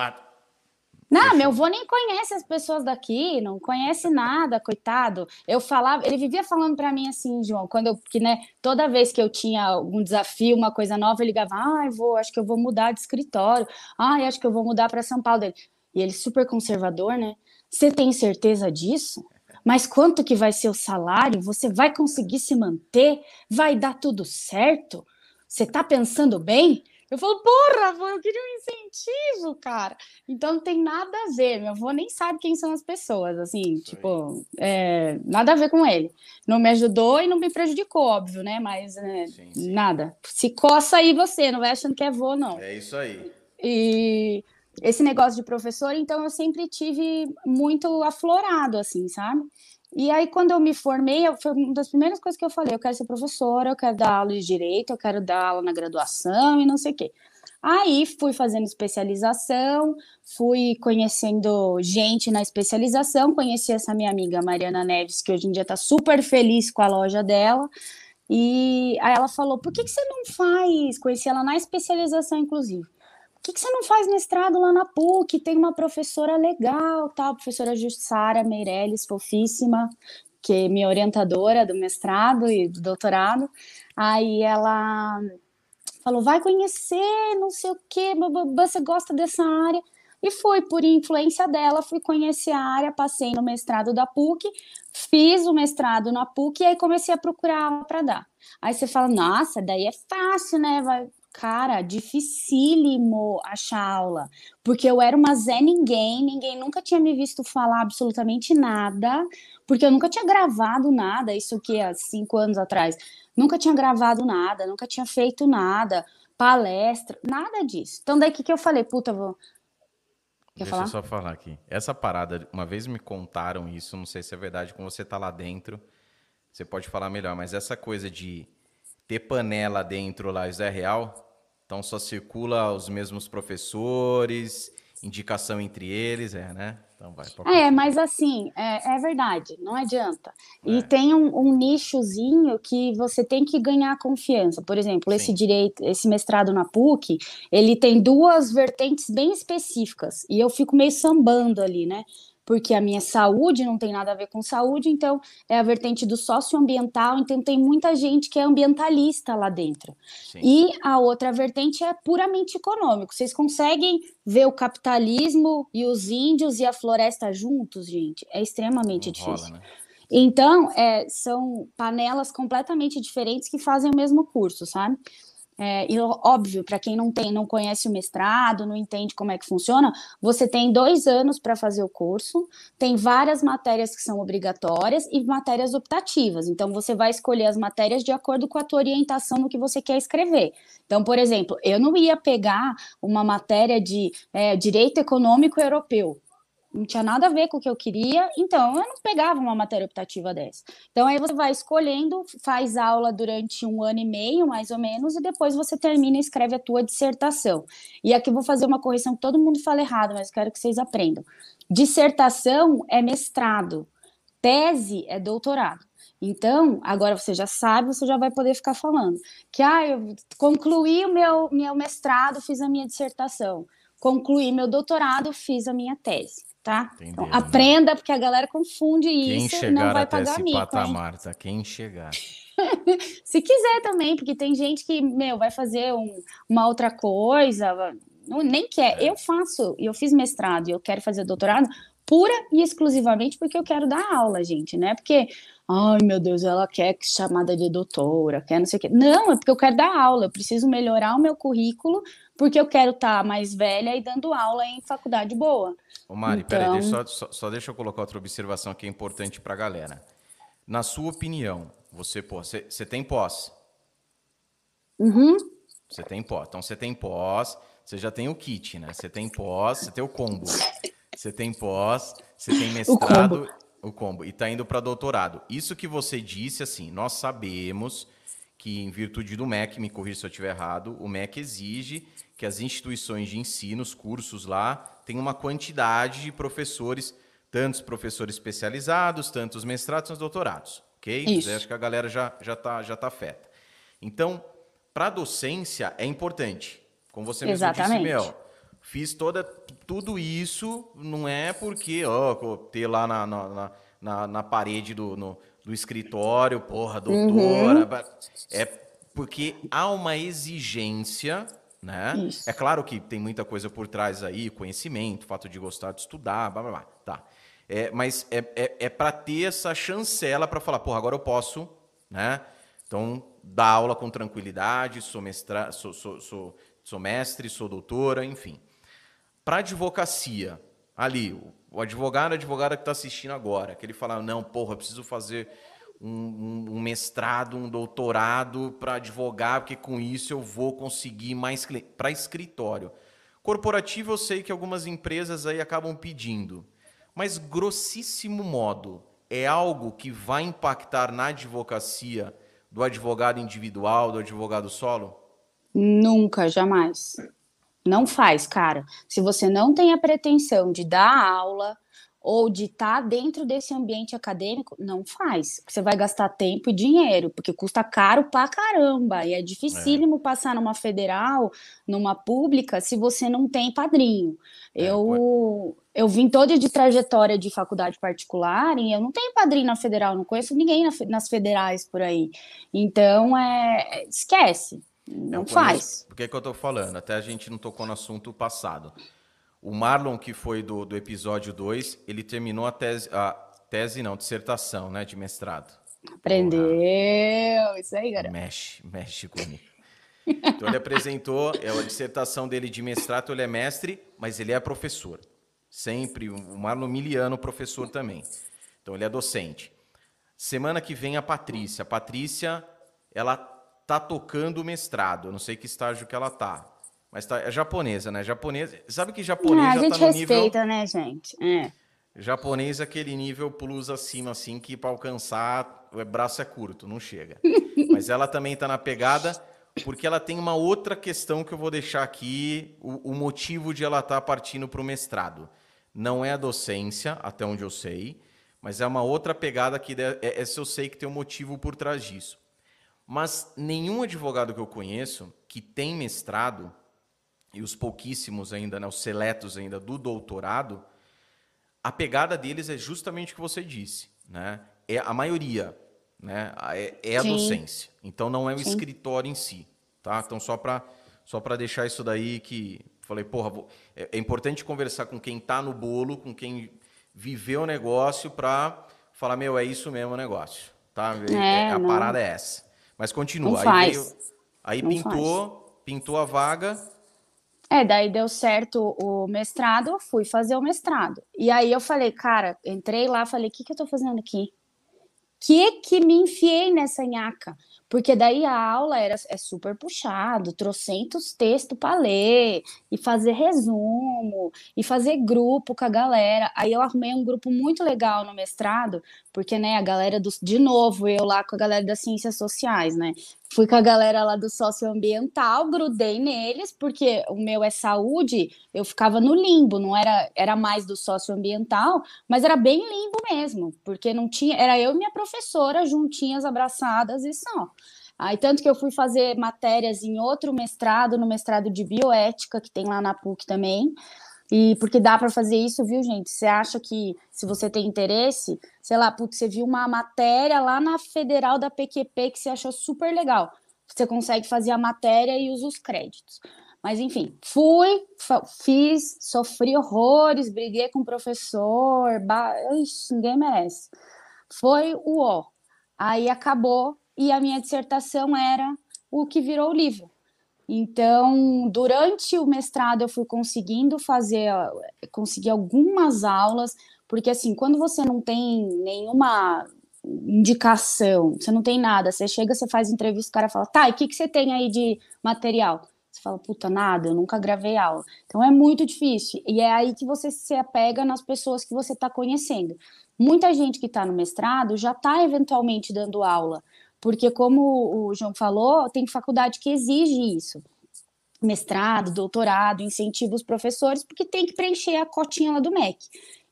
Não, meu vô nem conhece as pessoas daqui, não conhece nada, coitado. Eu falava, ele vivia falando pra mim assim, João, quando eu, que, né, toda vez que eu tinha algum desafio, uma coisa nova, ele ligava, ai, vô, acho que eu vou mudar de escritório. Ai, acho que eu vou mudar pra São Paulo dele. E ele super conservador, né? Você tem certeza disso? Mas quanto que vai ser o salário? Você vai conseguir se manter? Vai dar tudo certo? Você tá pensando bem? Eu falo, porra, vô, eu queria um incentivo, cara. Então não tem nada a ver. Meu avô nem sabe quem são as pessoas, assim, Isso tipo, é, nada a ver com ele. Não me ajudou e não me prejudicou, óbvio, né? Mas é, Sim, sim. nada. Se coça aí você, não vai achando que é vô, não. é isso aí. E esse negócio de professor, então eu sempre tive muito aflorado, assim, sabe? E aí, quando eu me formei, foi uma das primeiras coisas que eu falei: eu quero ser professora, eu quero dar aula de direito, eu quero dar aula na graduação e não sei o quê. Aí fui fazendo especialização, fui conhecendo gente na especialização, conheci essa minha amiga Mariana Neves, que hoje em dia está super feliz com a loja dela. E aí ela falou: por que, que você não faz? Conheci ela na especialização, inclusive. Que, que você não faz mestrado lá na PUC? Tem uma professora legal, tal, professora Jussara Meirelles, fofíssima, que é minha orientadora do mestrado e do doutorado. Aí ela falou: vai conhecer, não sei o quê, você gosta dessa área. E fui, por influência dela, fui conhecer a área, passei no mestrado da PUC, fiz o mestrado na PUC e aí comecei a procurar para dar. Aí você fala, nossa, daí é fácil, né? Vai... Cara, dificílimo achar aula, porque eu era uma Zé Ninguém, ninguém nunca tinha me visto falar absolutamente nada, porque eu nunca tinha gravado nada, isso que há cinco anos atrás, nunca tinha gravado nada, nunca tinha feito nada, palestra, nada disso. Então, daí o que, que eu falei? Puta, vou. Quer Deixa falar? eu só falar aqui. Essa parada, uma vez me contaram isso, não sei se é verdade, como você tá lá dentro, você pode falar melhor, mas essa coisa de ter panela dentro lá, isso é real? Então só circula os mesmos professores, indicação entre eles, é, né? Então vai. pode É, mas assim, é, é verdade, não adianta. E É. tem um, um nichozinho que você tem que ganhar confiança. Por exemplo, esse Sim. direito, esse mestrado na PUC, ele tem duas vertentes bem específicas. E eu fico meio sambando ali, né? Porque a minha saúde não tem nada a ver com saúde, então é a vertente do socioambiental, então tem muita gente que é ambientalista lá dentro. Sim. E a outra vertente é puramente econômico. Vocês conseguem ver o capitalismo e os índios e a floresta juntos, gente? É extremamente Não rola, difícil. né? Então, é, são panelas completamente diferentes que fazem o mesmo curso, sabe? É, e óbvio, para quem não tem, não conhece o mestrado, não entende como é que funciona, você tem dois anos para fazer o curso, tem várias matérias que são obrigatórias e matérias optativas. Então, você vai escolher as matérias de acordo com a tua orientação no que você quer escrever. Então, por exemplo, eu não ia pegar uma matéria de é, direito econômico europeu. Não tinha nada a ver com o que eu queria, então eu não pegava uma matéria optativa dessa. Então aí você vai escolhendo, faz aula durante um ano e meio, mais ou menos, e depois você termina e escreve a tua dissertação. E aqui eu vou fazer uma correção que todo mundo fala errado, mas quero que vocês aprendam. Dissertação é mestrado, tese é doutorado. Então, agora você já sabe, você já vai poder ficar falando que ah, eu concluí o meu, meu mestrado, fiz a minha dissertação, concluí meu doutorado, fiz a minha tese, tá? Então, Entenderam, né? aprenda, porque a galera confunde Quem isso e não chegar vai até pagar esse mico, hein? patamar, tá? Quem chegar. Se quiser também, porque tem gente que, meu, vai fazer um- uma outra coisa, não, nem quer. É. Eu faço, eu fiz mestrado e eu quero fazer doutorado pura e exclusivamente porque eu quero dar aula, gente, né? Porque, ai meu Deus, ela quer chamada de doutora, quer não sei o quê. Não, é porque eu quero dar aula, eu preciso melhorar o meu currículo, porque eu quero estar mais velha e dando aula em faculdade boa. Ô Mari, peraí, Então- deixa, só, só, deixa eu colocar outra observação que é importante pra galera. Na sua opinião, você, você, você tem pós? Uhum. Você tem pós. Então, você tem pós, você já tem o kit, né? Você tem pós, você tem o combo. Você tem pós, você tem mestrado, o combo, o combo e está indo para doutorado. Isso que você disse, assim, nós sabemos que, em virtude do MEC, me corrija se eu estiver errado, o MEC exige que as instituições de ensino, os cursos lá, tenham uma quantidade de professores, tantos professores especializados, tantos mestrados, tantos doutorados, ok? Isso. Acho que a galera já já está já tá feta. Então, para a docência é importante, como você mesmo Exatamente. disse, Mel. Fiz toda, tudo isso, não é porque, ó, ter lá na, na, na, na parede do, no, do escritório, porra, doutora. Uhum. É porque há uma exigência, né? É claro que tem muita coisa por trás aí, conhecimento, fato de gostar de estudar, blá blá blá. Tá. É, mas é, é, é para ter essa chancela para falar, porra, agora eu posso, né? Então, dar aula com tranquilidade, sou, mestra, sou, sou, sou, sou mestre, sou doutora, enfim. Para advocacia, ali, o, o advogado, a advogada que está assistindo agora, que ele fala, não, porra, eu preciso fazer um, um, mestrado, um doutorado para advogar, porque com isso eu vou conseguir mais para escritório. Corporativo, eu sei que algumas empresas aí acabam pedindo, mas grossíssimo modo, é algo que vai impactar na advocacia do advogado individual, do advogado solo? Nunca, jamais. Não faz, cara. Se você não tem a pretensão de dar aula ou de estar tá dentro desse ambiente acadêmico, não faz. Você vai gastar tempo e dinheiro, porque custa caro pra caramba. E é dificílimo é. passar numa federal, numa pública, se você não tem padrinho. É, eu, eu vim toda de trajetória de faculdade particular e eu não tenho padrinho na federal, não conheço ninguém na, nas federais por aí. Então, é, esquece. Não eu faz. Por que, que eu estou falando? Até a gente não tocou no assunto passado. O Marlon, que foi do, do episódio 2, ele terminou a tese, a tese não, dissertação, né, de mestrado. Aprendeu, Porra. isso aí, cara. Mexe, mexe comigo. Então ele apresentou é a dissertação dele de mestrado, ele é mestre, mas ele é professor. Sempre, o Marlon Miliano, professor também. Então ele é docente. Semana que vem a Patrícia. A Patrícia, ela tá tocando o mestrado. Eu não sei que estágio que ela tá. Mas tá, é japonesa, né? Japonesa. Sabe que japonês ah, já tá no respeita, nível. né, gente? É. Japonês é aquele nível plus acima, assim, que para alcançar o braço é curto, não chega. Mas ela também tá na pegada, porque ela tem uma outra questão que eu vou deixar aqui, o, o motivo de ela estar tá partindo para o mestrado. Não é a docência, até onde eu sei, mas é uma outra pegada que é, essa eu sei que tem um motivo por trás disso. Mas nenhum advogado que eu conheço que tem mestrado, e os pouquíssimos ainda, né, os seletos ainda do doutorado, a pegada deles é justamente o que você disse. Né? É a maioria né, é, é a Sim. docência. Então não é o Sim. escritório em si. Tá? Então, só para só deixar isso daí que. Falei, porra, vou, é, é importante conversar com quem está no bolo, com quem viveu o negócio, para falar, meu, é isso mesmo o negócio. Tá? É, é a não. parada é essa. Mas continua. Não aí, veio, aí pintou, faz. pintou a vaga. É, daí deu certo o mestrado, fui fazer o mestrado. E aí eu falei, cara, entrei lá, falei, o que, que eu tô fazendo aqui? Que que me enfiei nessa nhaca? Porque daí a aula era, é super puxado, trocentos textos para ler, e fazer resumo, e fazer grupo com a galera. Aí eu arrumei um grupo muito legal no mestrado, porque, né, a galera do, de novo, eu lá com a galera das ciências sociais, né? Fui com a galera lá do socioambiental, grudei neles, porque o meu é saúde, eu ficava no limbo, não era, era mais do socioambiental, mas era bem limbo mesmo, porque não tinha, era eu e minha professora juntinhas, abraçadas e só. Aí, tanto que eu fui fazer matérias em outro mestrado, no mestrado de bioética, que tem lá na PUC também. E porque dá para fazer isso, viu, gente? Você acha que se você tem interesse, sei lá, putz, você viu uma matéria lá na Federal da PQP que você achou super legal. Você consegue fazer a matéria e usa os créditos. Mas enfim, fui, fiz, sofri horrores, briguei com o professor, Ixi, ninguém merece. Foi o ó. Aí acabou e a minha dissertação era o que virou o livro. Então, durante o mestrado, eu fui conseguindo fazer, conseguir algumas aulas, porque assim, quando você não tem nenhuma indicação, você não tem nada. Você chega, você faz entrevista, o cara fala, tá, e o que, que você tem aí de material? Você fala, puta, nada, eu nunca gravei aula. Então é muito difícil. E é aí que você se apega nas pessoas que você está conhecendo. Muita gente que está no mestrado já está eventualmente dando aula, porque, como o João falou, tem faculdade que exige isso. Mestrado, doutorado, incentiva os professores, porque tem que preencher a cotinha lá do MEC.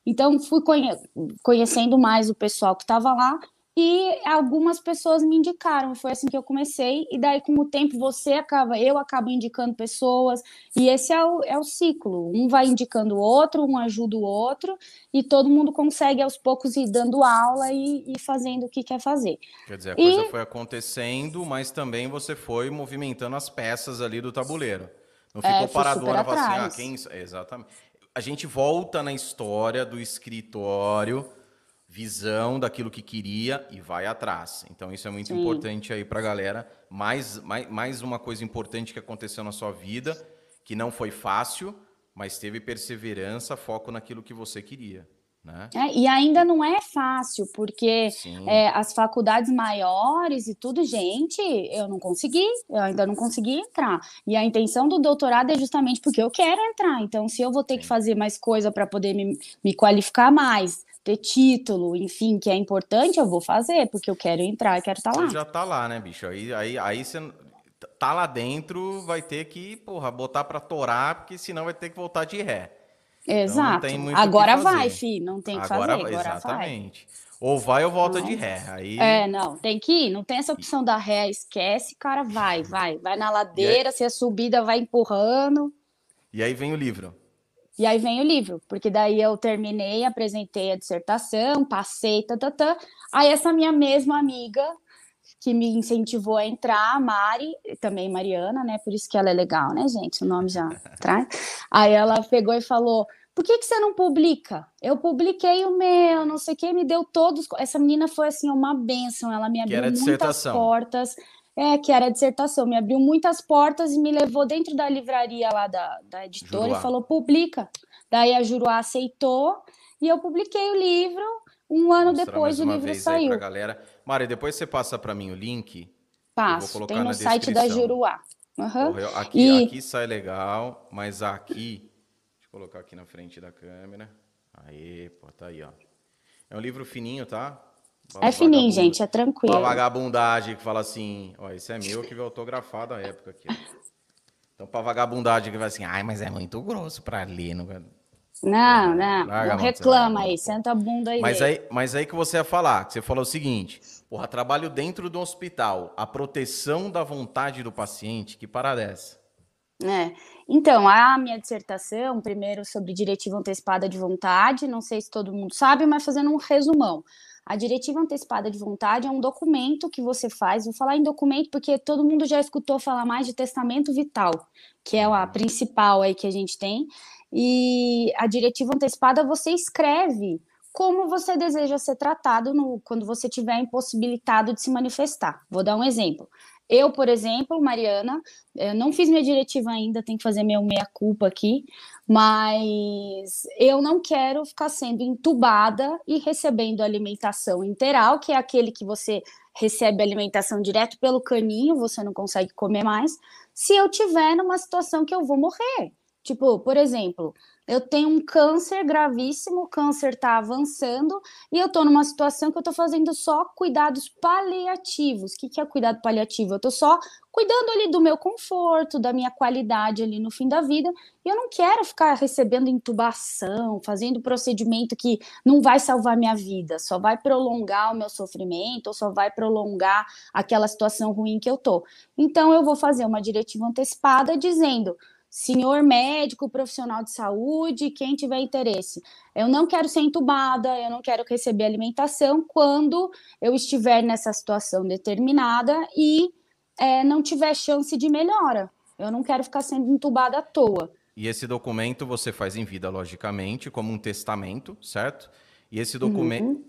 Então, fui conhe conhecendo mais o pessoal que estava lá e algumas pessoas me indicaram, foi assim que eu comecei, e daí com o tempo você acaba, eu acabo indicando pessoas, e esse é o, é o ciclo, um vai indicando o outro, um ajuda o outro, e todo mundo consegue aos poucos ir dando aula e, e fazendo o que quer fazer. Quer dizer, a e... coisa foi acontecendo, mas também você foi movimentando as peças ali do tabuleiro. Não ficou é, paradona, assim, ah, quem... Exatamente. A gente volta na história do escritório visão daquilo que queria e vai atrás. Então isso é muito Sim. importante aí para a galera. Mais, mais, mais uma coisa importante que aconteceu na sua vida, que não foi fácil, mas teve perseverança, foco naquilo que você queria. Né? É, e ainda não é fácil, porque é, as faculdades maiores e tudo, gente, eu não consegui, eu ainda não consegui entrar. E a intenção do doutorado é justamente porque eu quero entrar. Então, se eu vou ter Sim. que fazer mais coisa para poder me, me qualificar mais, ter título, enfim, que é importante, eu vou fazer, porque eu quero entrar, quero estar tá lá. Já tá lá, né, bicho? Aí, aí, aí você tá lá dentro, vai ter que, porra, botar para torar, porque senão vai ter que voltar de ré. Então, Exato. Então, agora vai, fi, não tem que agora, fazer, agora exatamente. Vai. Ou vai ou volta não. de ré. Aí... É, não, tem que ir, não tem essa opção da ré, esquece, cara, vai, vai. Vai na ladeira, aí... se a subida vai empurrando. E aí vem o livro. E aí vem o livro, porque daí eu terminei, apresentei a dissertação, passei, tatatã. Aí essa minha mesma amiga, que me incentivou a entrar, a Mari, também Mariana, né? Por isso que ela é legal, né, gente? O nome já traz. Aí ela pegou e falou: por que, que você não publica? Eu publiquei o meu, não sei o que, me deu todos. Essa menina foi assim, uma benção, ela me abriu muitas portas. É, que era a dissertação, me abriu muitas portas e me levou dentro da livraria lá da, da editora Juruá. e falou: publica. Daí a Juruá aceitou e eu publiquei o livro. Um ano depois o livro saiu. Aí galera. Mari, depois você passa para mim o link. Passo, tem no site da Juruá. Uhum. aqui, e... aqui sai legal, mas aqui. Deixa eu colocar aqui na frente da câmera. Aí, pô, tá aí, ó. É um livro fininho, tá? É fininho, gente, é tranquilo. Uma vagabundagem que fala assim, ó, esse é meu que veio autografado à época aqui. Então, pra vagabundagem que vai assim, ai, mas é muito grosso pra ler. Não, não, não, não reclama aí, senta a bunda aí. Mas, aí. mas aí que você ia falar, que você falou o seguinte, porra, trabalho dentro do hospital, a proteção da vontade do paciente, que parada é essa? É. Então, a minha dissertação, primeiro sobre diretiva antecipada de vontade, não sei se todo mundo sabe, mas fazendo um resumão. A diretiva antecipada de vontade é um documento que você faz. Vou falar em documento porque todo mundo já escutou falar mais de testamento vital, que é a principal aí que a gente tem. E a diretiva antecipada você escreve como você deseja ser tratado no, quando você tiver impossibilitado de se manifestar. Vou dar um exemplo. Eu, por exemplo, Mariana, eu não fiz minha diretiva ainda, tenho que fazer meu meia-culpa aqui, mas eu não quero ficar sendo entubada e recebendo alimentação interal, que é aquele que você recebe alimentação direto pelo caninho, você não consegue comer mais, se eu tiver numa situação que eu vou morrer. Tipo, por exemplo, eu tenho um câncer gravíssimo, o câncer está avançando e eu estou numa situação que eu estou fazendo só cuidados paliativos. O que, que é cuidado paliativo? Eu estou só cuidando ali do meu conforto, da minha qualidade ali no fim da vida. E eu não quero ficar recebendo intubação, fazendo procedimento que não vai salvar minha vida, só vai prolongar o meu sofrimento, ou só vai prolongar aquela situação ruim que eu tô. Então eu vou fazer uma diretiva antecipada dizendo senhor médico, profissional de saúde, quem tiver interesse. Eu não quero ser entubada, eu não quero receber alimentação quando eu estiver nessa situação determinada e é, não tiver chance de melhora. Eu não quero ficar sendo entubada à toa. E esse documento você faz em vida, logicamente, como um testamento, certo? E esse documento. Uhum.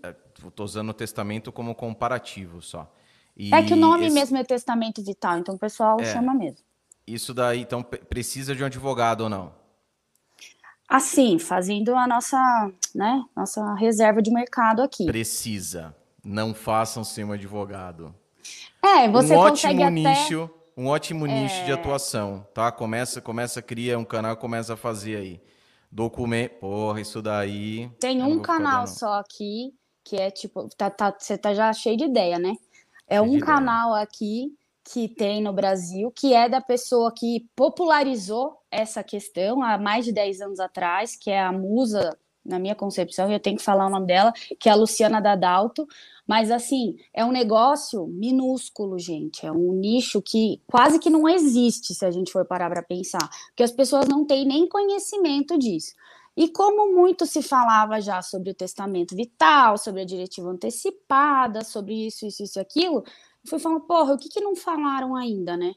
Estou é, usando o testamento como comparativo só. E é que o nome esse... mesmo é testamento vital, então o pessoal é. chama mesmo. Isso daí, então, precisa de um advogado ou não? Assim, fazendo a nossa, né, nossa reserva de mercado aqui. Precisa. não façam sem um advogado. É, você um consegue ótimo até... nicho, um ótimo nicho de atuação, tá? Começa, começa, cria um canal, começa a fazer aí. Documento, porra, isso daí. Tem um canal dando... só aqui que é tipo, tá, tá, você tá já cheio de ideia, né? É cheio um canal aqui que tem no Brasil, que é da pessoa que popularizou essa questão há mais de 10 anos atrás, que é a musa, na minha concepção, eu tenho que falar o nome dela, que é a Luciana Dadalto, mas assim, é um negócio minúsculo, gente, é um nicho que quase que não existe se a gente for parar para pensar, porque as pessoas não têm nem conhecimento disso. E como muito se falava já sobre o testamento vital, sobre a diretiva antecipada, sobre isso, isso, isso e aquilo, fui falando, porra, o que, que não falaram ainda, né?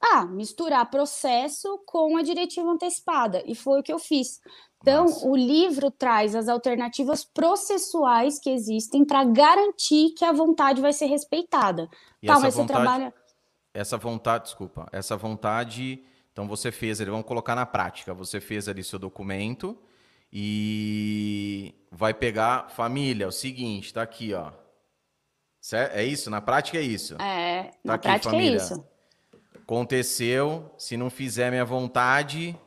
Ah, misturar processo com a diretiva antecipada. E foi o que eu fiz. Então, Nossa. o livro traz as alternativas processuais que existem para garantir que a vontade vai ser respeitada. E tá, mas vontade, você trabalha. Essa vontade, desculpa, essa vontade então você fez, eles vão colocar na prática. Você fez ali seu documento e vai pegar família. É o seguinte, tá aqui, ó. É isso? Na prática é isso. É, tá na aqui, prática é família. é isso. Aconteceu, se não fizer minha vontade.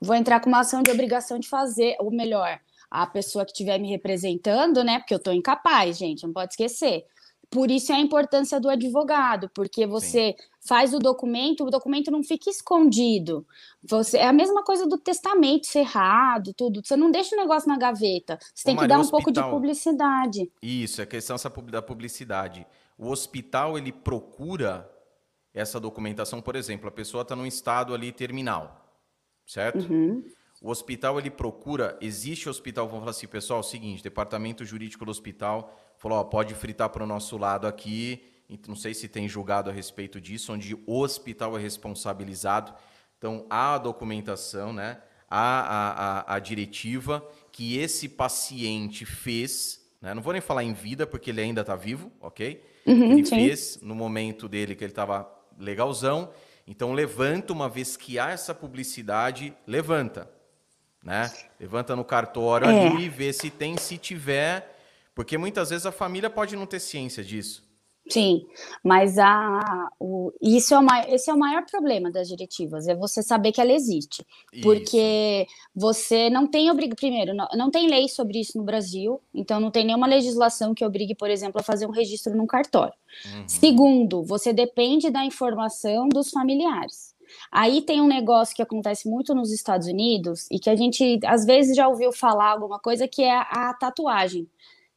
Vou entrar com uma ação de obrigação de fazer, ou melhor, a pessoa que estiver me representando, né? Porque eu estou incapaz, gente, não pode esquecer. Por isso é a importância do advogado, porque você Sim. faz o documento, o documento não fica escondido. Você é a mesma coisa do testamento cerrado, tudo. Você não deixa o negócio na gaveta. Você Ô, tem que dar um hospital... pouco de publicidade. Isso, é questão da publicidade. O hospital ele procura essa documentação, por exemplo, a pessoa está num estado ali terminal, certo? Uhum. O hospital ele procura, existe hospital, vamos falar assim, pessoal, é o seguinte, departamento jurídico do hospital falou, ó, pode fritar para o nosso lado aqui. Não sei se tem julgado a respeito disso, onde o hospital é responsabilizado. Então, há a documentação, né? há a, a, a diretiva que esse paciente fez. Né? Não vou nem falar em vida, porque ele ainda está vivo, ok? Uhum, ele sim. fez no momento dele que ele estava legalzão. Então, levanta, uma vez que há essa publicidade, levanta. Né? Levanta no cartório é. ali, vê se tem, se tiver, porque muitas vezes a família pode não ter ciência disso. Sim, mas a, o, isso é o, esse é o maior problema das diretivas, é você saber que ela existe. Isso. Porque você não tem obriga primeiro, não, não tem lei sobre isso no Brasil, então não tem nenhuma legislação que obrigue, por exemplo, a fazer um registro num cartório. Uhum. Segundo, você depende da informação dos familiares. Aí tem um negócio que acontece muito nos Estados Unidos e que a gente às vezes já ouviu falar alguma coisa que é a tatuagem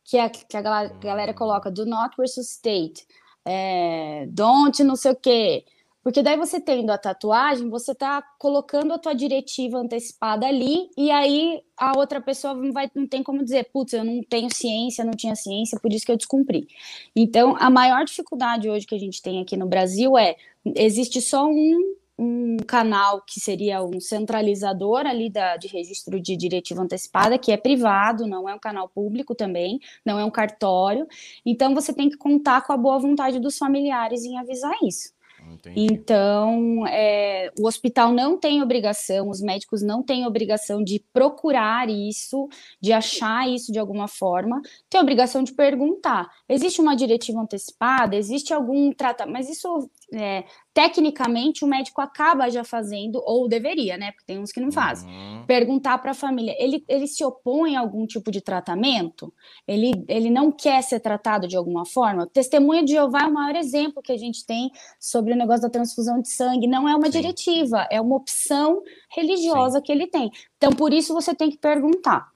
que, é, que a galera, coloca do not versus state, é, don't não sei o quê. Porque daí você tendo a tatuagem, você está colocando a tua diretiva antecipada ali, e aí a outra pessoa não, vai, não tem como dizer, putz, eu não tenho ciência, não tinha ciência, por isso que eu descumpri. Então, a maior dificuldade hoje que a gente tem aqui no Brasil é, existe só um um canal que seria um centralizador ali da, de registro de diretiva antecipada, que é privado, não é um canal público também, não é um cartório. Então, você tem que contar com a boa vontade dos familiares em avisar isso. Entendi. Então, é, o hospital não tem obrigação, os médicos não têm obrigação de procurar isso, de achar isso de alguma forma, tem obrigação de perguntar: existe uma diretiva antecipada? Existe algum tratamento? Mas isso é, tecnicamente o médico acaba já fazendo, ou deveria, né? Porque tem uns que não fazem. Uhum. Perguntar para a família, ele, ele se opõe a algum tipo de tratamento? Ele, ele não quer ser tratado de alguma forma? Testemunha de Jeová é o maior exemplo que a gente tem sobre o negócio da transfusão de sangue. Não é uma Sim. diretiva, é uma opção religiosa Sim. que ele tem. Então, por isso você tem que perguntar.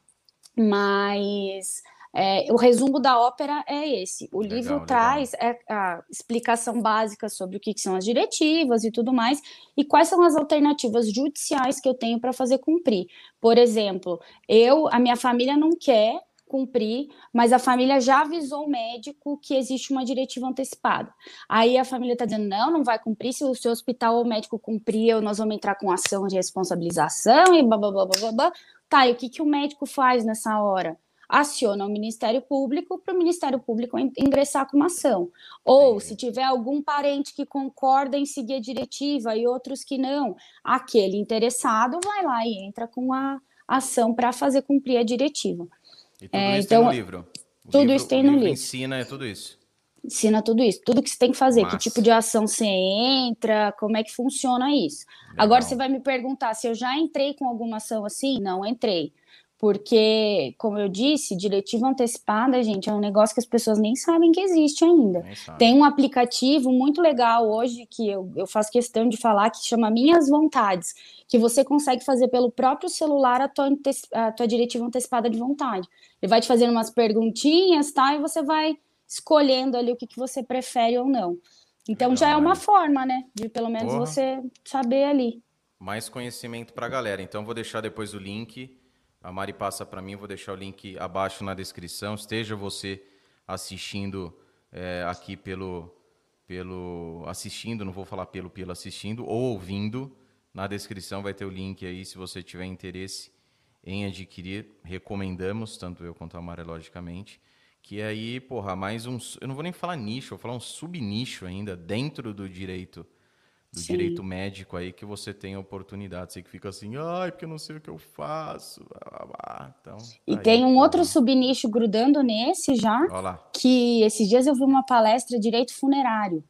Mas é, o resumo da ópera é esse. O legal, livro legal. traz é, a explicação básica sobre o que, que, são as diretivas e tudo mais, e quais são as alternativas judiciais que eu tenho para fazer cumprir. Por exemplo, eu, a minha família não quer cumprir, mas a família já avisou o médico que existe uma diretiva antecipada. Aí a família está dizendo, não, não vai cumprir, se o seu hospital ou médico cumprir, nós vamos entrar com ação de responsabilização e blá, blá, blá, blá, blá. Tá, e o que, que o médico faz nessa hora? Aciona o Ministério Público para o Ministério Público ingressar com uma ação. Ou, se tiver algum parente que concorda em seguir a diretiva e outros que não, aquele interessado vai lá e entra com a ação para fazer cumprir a diretiva. E tudo é, isso então, tem no livro. tudo livro, isso tem no livro. ensina é tudo isso. Ensina tudo isso, tudo que você tem que fazer, Massa. que tipo de ação você entra, como é que funciona isso. Legal. Agora você vai me perguntar se eu já entrei com alguma ação assim? Não entrei porque, como eu disse, diretiva antecipada, gente, é um negócio que as pessoas nem sabem que existe ainda. Tem um aplicativo muito legal hoje que eu, eu faço questão de falar que chama Minhas Vontades, que você consegue fazer pelo próprio celular a tua, a tua diretiva antecipada de vontade. Ele vai te fazendo umas perguntinhas, tá? E você vai escolhendo ali o que, que você prefere ou não. Então legal, já é uma forma, né? De pelo menos Porra. você saber ali. Mais conhecimento para a galera. Então vou deixar depois o link a Mari passa para mim, vou deixar o link abaixo na descrição. Esteja você assistindo é, aqui pelo, pelo assistindo, não vou falar pelo pelo assistindo ou ouvindo. Na descrição vai ter o link aí se você tiver interesse em adquirir. Recomendamos, tanto eu quanto a Mari, logicamente. Que aí, porra, mais um. Eu não vou nem falar nicho, vou falar um subnicho ainda dentro do direito do Sim. direito médico aí que você tem oportunidade. Você que fica assim, ai, porque eu não sei o que eu faço. Então, e aí, tem um outro subnicho grudando nesse já, que esses dias eu vi uma palestra direito funerário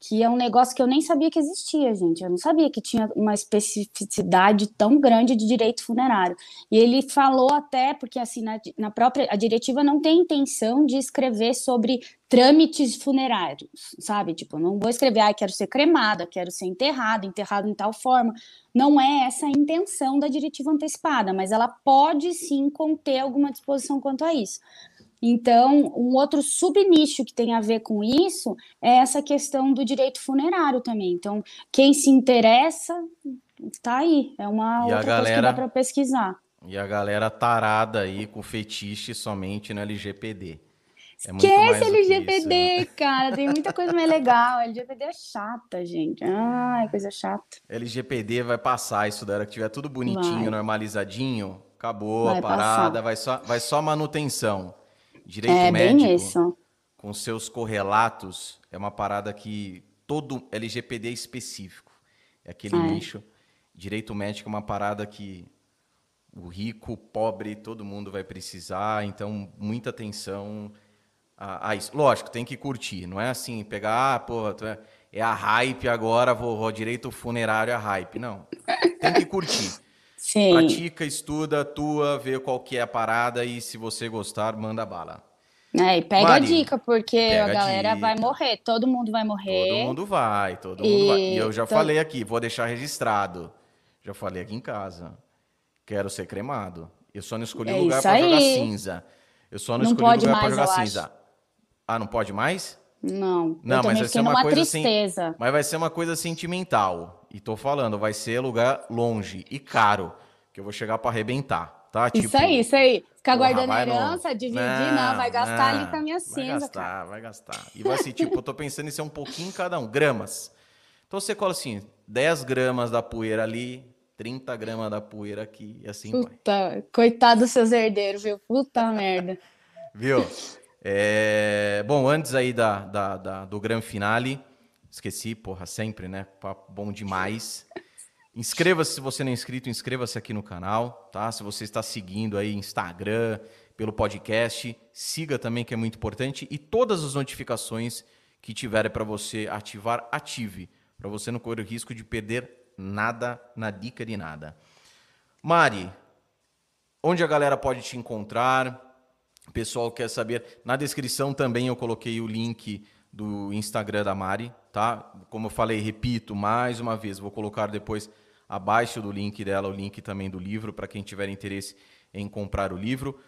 que é um negócio que eu nem sabia que existia, gente. Eu não sabia que tinha uma especificidade tão grande de direito funerário. E ele falou até, porque assim, na, na própria, a diretiva não tem intenção de escrever sobre trâmites funerários, sabe? Tipo, não vou escrever, ah, quero ser cremada, quero ser enterrado, enterrado em tal forma. Não é essa a intenção da diretiva antecipada, mas ela pode sim conter alguma disposição quanto a isso. Então, um outro subnicho que tem a ver com isso é essa questão do direito funerário também. Então, quem se interessa, tá aí. É uma e outra galera, coisa que dá para pesquisar. E a galera tarada aí com fetiche somente no LGPD. É Esquece LGPD, isso, né? cara. Tem muita coisa mais legal. LGPD é chata, gente. Ai, coisa chata. LGPD vai passar isso da hora que tiver tudo bonitinho, vai. normalizadinho. Acabou vai a parada, vai só, vai só manutenção. Direito é, médico, com seus correlatos, é uma parada que todo LGPD é específico. É aquele é. nicho. Direito médico é uma parada que o rico, o pobre, todo mundo vai precisar. Então, muita atenção a, a isso. Lógico, tem que curtir. Não é assim, pegar, ah, pô, é, é a hype agora, vou, vou direito funerário é a hype. Não. Tem que curtir. Sim. Pratica, estuda, atua, vê qual que é a parada e se você gostar, manda bala. É, e pega Mari, a dica, porque a galera vai morrer, todo mundo vai morrer. Todo mundo vai, todo e... mundo vai. E eu já to... falei aqui, vou deixar registrado. Já falei aqui em casa. Quero ser cremado. Eu só não escolhi é lugar para jogar cinza. Eu só não, não escolhi lugar para jogar cinza. Acho. Ah, não pode mais? Não. Não, mas vai ser uma coisa assim, tristeza. Assim, mas vai ser uma coisa sentimental. E tô falando, vai ser lugar longe e caro, que eu vou chegar para arrebentar, tá? Isso tipo, aí, isso aí. Ficar guardando herança, no... dividir, não, não, vai gastar não, ali com a minha cinza. Vai gastar, cara. vai gastar. E vai assim, tipo, eu tô pensando em ser um pouquinho cada um, gramas. Então você cola assim, 10 gramas da poeira ali, 30 gramas da poeira aqui, e assim Puta, vai. coitado dos seus herdeiros, viu? Puta merda. Viu? É... Bom, antes aí da, da, da do grande finale, Esqueci, porra, sempre, né? Papo bom demais. Inscreva-se se você não é inscrito, inscreva-se aqui no canal, tá? Se você está seguindo aí Instagram, pelo podcast, siga também que é muito importante e todas as notificações que tiverem para você ativar, ative, para você não correr o risco de perder nada na dica de nada. Mari, onde a galera pode te encontrar? O pessoal quer saber. Na descrição também eu coloquei o link do Instagram da Mari, tá? Como eu falei, repito mais uma vez, vou colocar depois abaixo do link dela o link também do livro para quem tiver interesse em comprar o livro.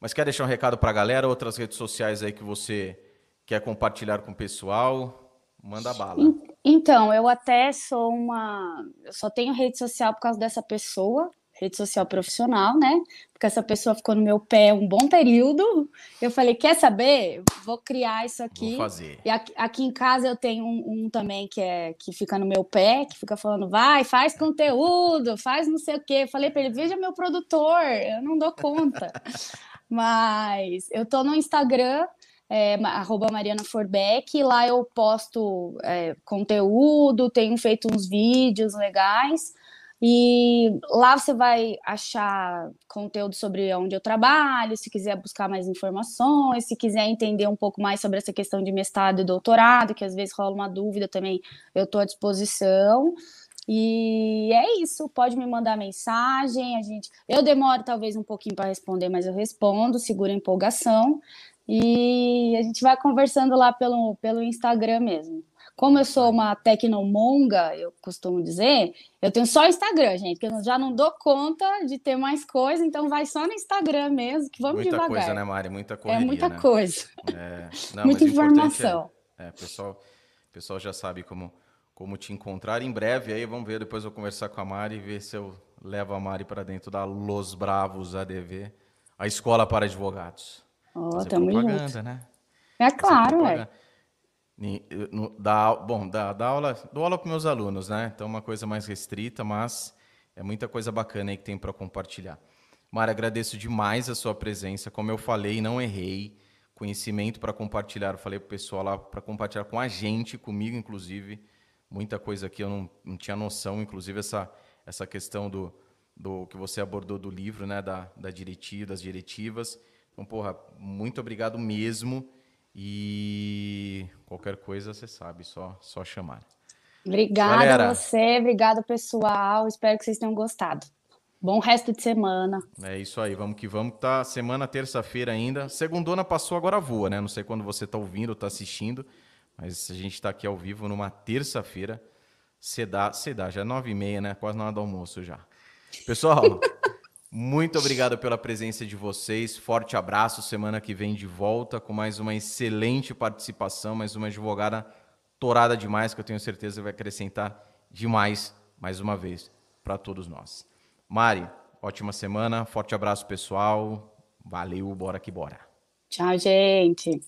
Mas quer deixar um recado para a galera, outras redes sociais aí que você quer compartilhar com o pessoal? Manda bala. Então, eu até sou uma. Eu só tenho rede social por causa dessa pessoa, rede social profissional, né? Porque essa pessoa ficou no meu pé um bom período. Eu falei, quer saber? Vou criar isso aqui. Vou fazer. E aqui, aqui em casa eu tenho um, um, também que é que fica no meu pé, que fica falando, vai, faz conteúdo, faz não sei o quê. Eu falei para ele, veja meu produtor, eu não dou conta. Mas eu tô no Instagram, é, arroba Mariana Forbeck, lá eu posto é, conteúdo, tenho feito uns vídeos legais. E lá você vai achar conteúdo sobre onde eu trabalho, se quiser buscar mais informações, se quiser entender um pouco mais sobre essa questão de mestrado e doutorado, que às vezes rola uma dúvida também, eu estou à disposição. E é isso, pode me mandar mensagem, a gente, eu demoro talvez um pouquinho para responder, mas eu respondo, segura a empolgação. E a gente vai conversando lá pelo, pelo Instagram mesmo. Como eu sou uma tecnomonga, eu costumo dizer, eu tenho só Instagram, gente, porque eu já não dou conta de ter mais coisa, então vai só no Instagram mesmo, que vamos muita devagar. Muita coisa, né, Mari? Muita correria, É muita né? coisa. É, não, muita informação. É, é, pessoal, pessoal já sabe como, como te encontrar em breve, aí vamos ver, depois eu conversar com a Mari e ver se eu levo a Mari para dentro da Los Bravos ADV, a escola para advogados. Oh, tamo propaganda, junto. né? É claro, é. Da, bom, da, da aula, dou aula para meus alunos, né? Então, uma coisa mais restrita, mas é muita coisa bacana aí que tem para compartilhar. Mara, agradeço demais a sua presença. Como eu falei, não errei. Conhecimento para compartilhar. Eu falei para o pessoal lá para compartilhar com a gente, comigo, inclusive. Muita coisa aqui eu não, não tinha noção, inclusive essa, essa questão do, do que você abordou do livro, né? Da, da diretiva, das diretivas. Então, porra, muito obrigado mesmo. E qualquer coisa, você sabe, só, só chamar. Obrigada Galera, a você, obrigada pessoal. Espero que vocês tenham gostado. Bom resto de semana. É isso aí, vamos que vamos. Tá semana terça-feira ainda. Segundona passou, agora voa, né? Não sei quando você tá ouvindo ou tá assistindo, mas a gente está aqui ao vivo numa terça-feira. Cedar, cedar, já é nove e meia, né? Quase na hora do almoço já. Pessoal, muito obrigado pela presença de vocês. Forte abraço. Semana que vem de volta com mais uma excelente participação, mais uma advogada torada demais que eu tenho certeza vai acrescentar demais mais uma vez para todos nós. Mari, ótima semana. Forte abraço, pessoal. Valeu, bora que bora. Tchau, gente.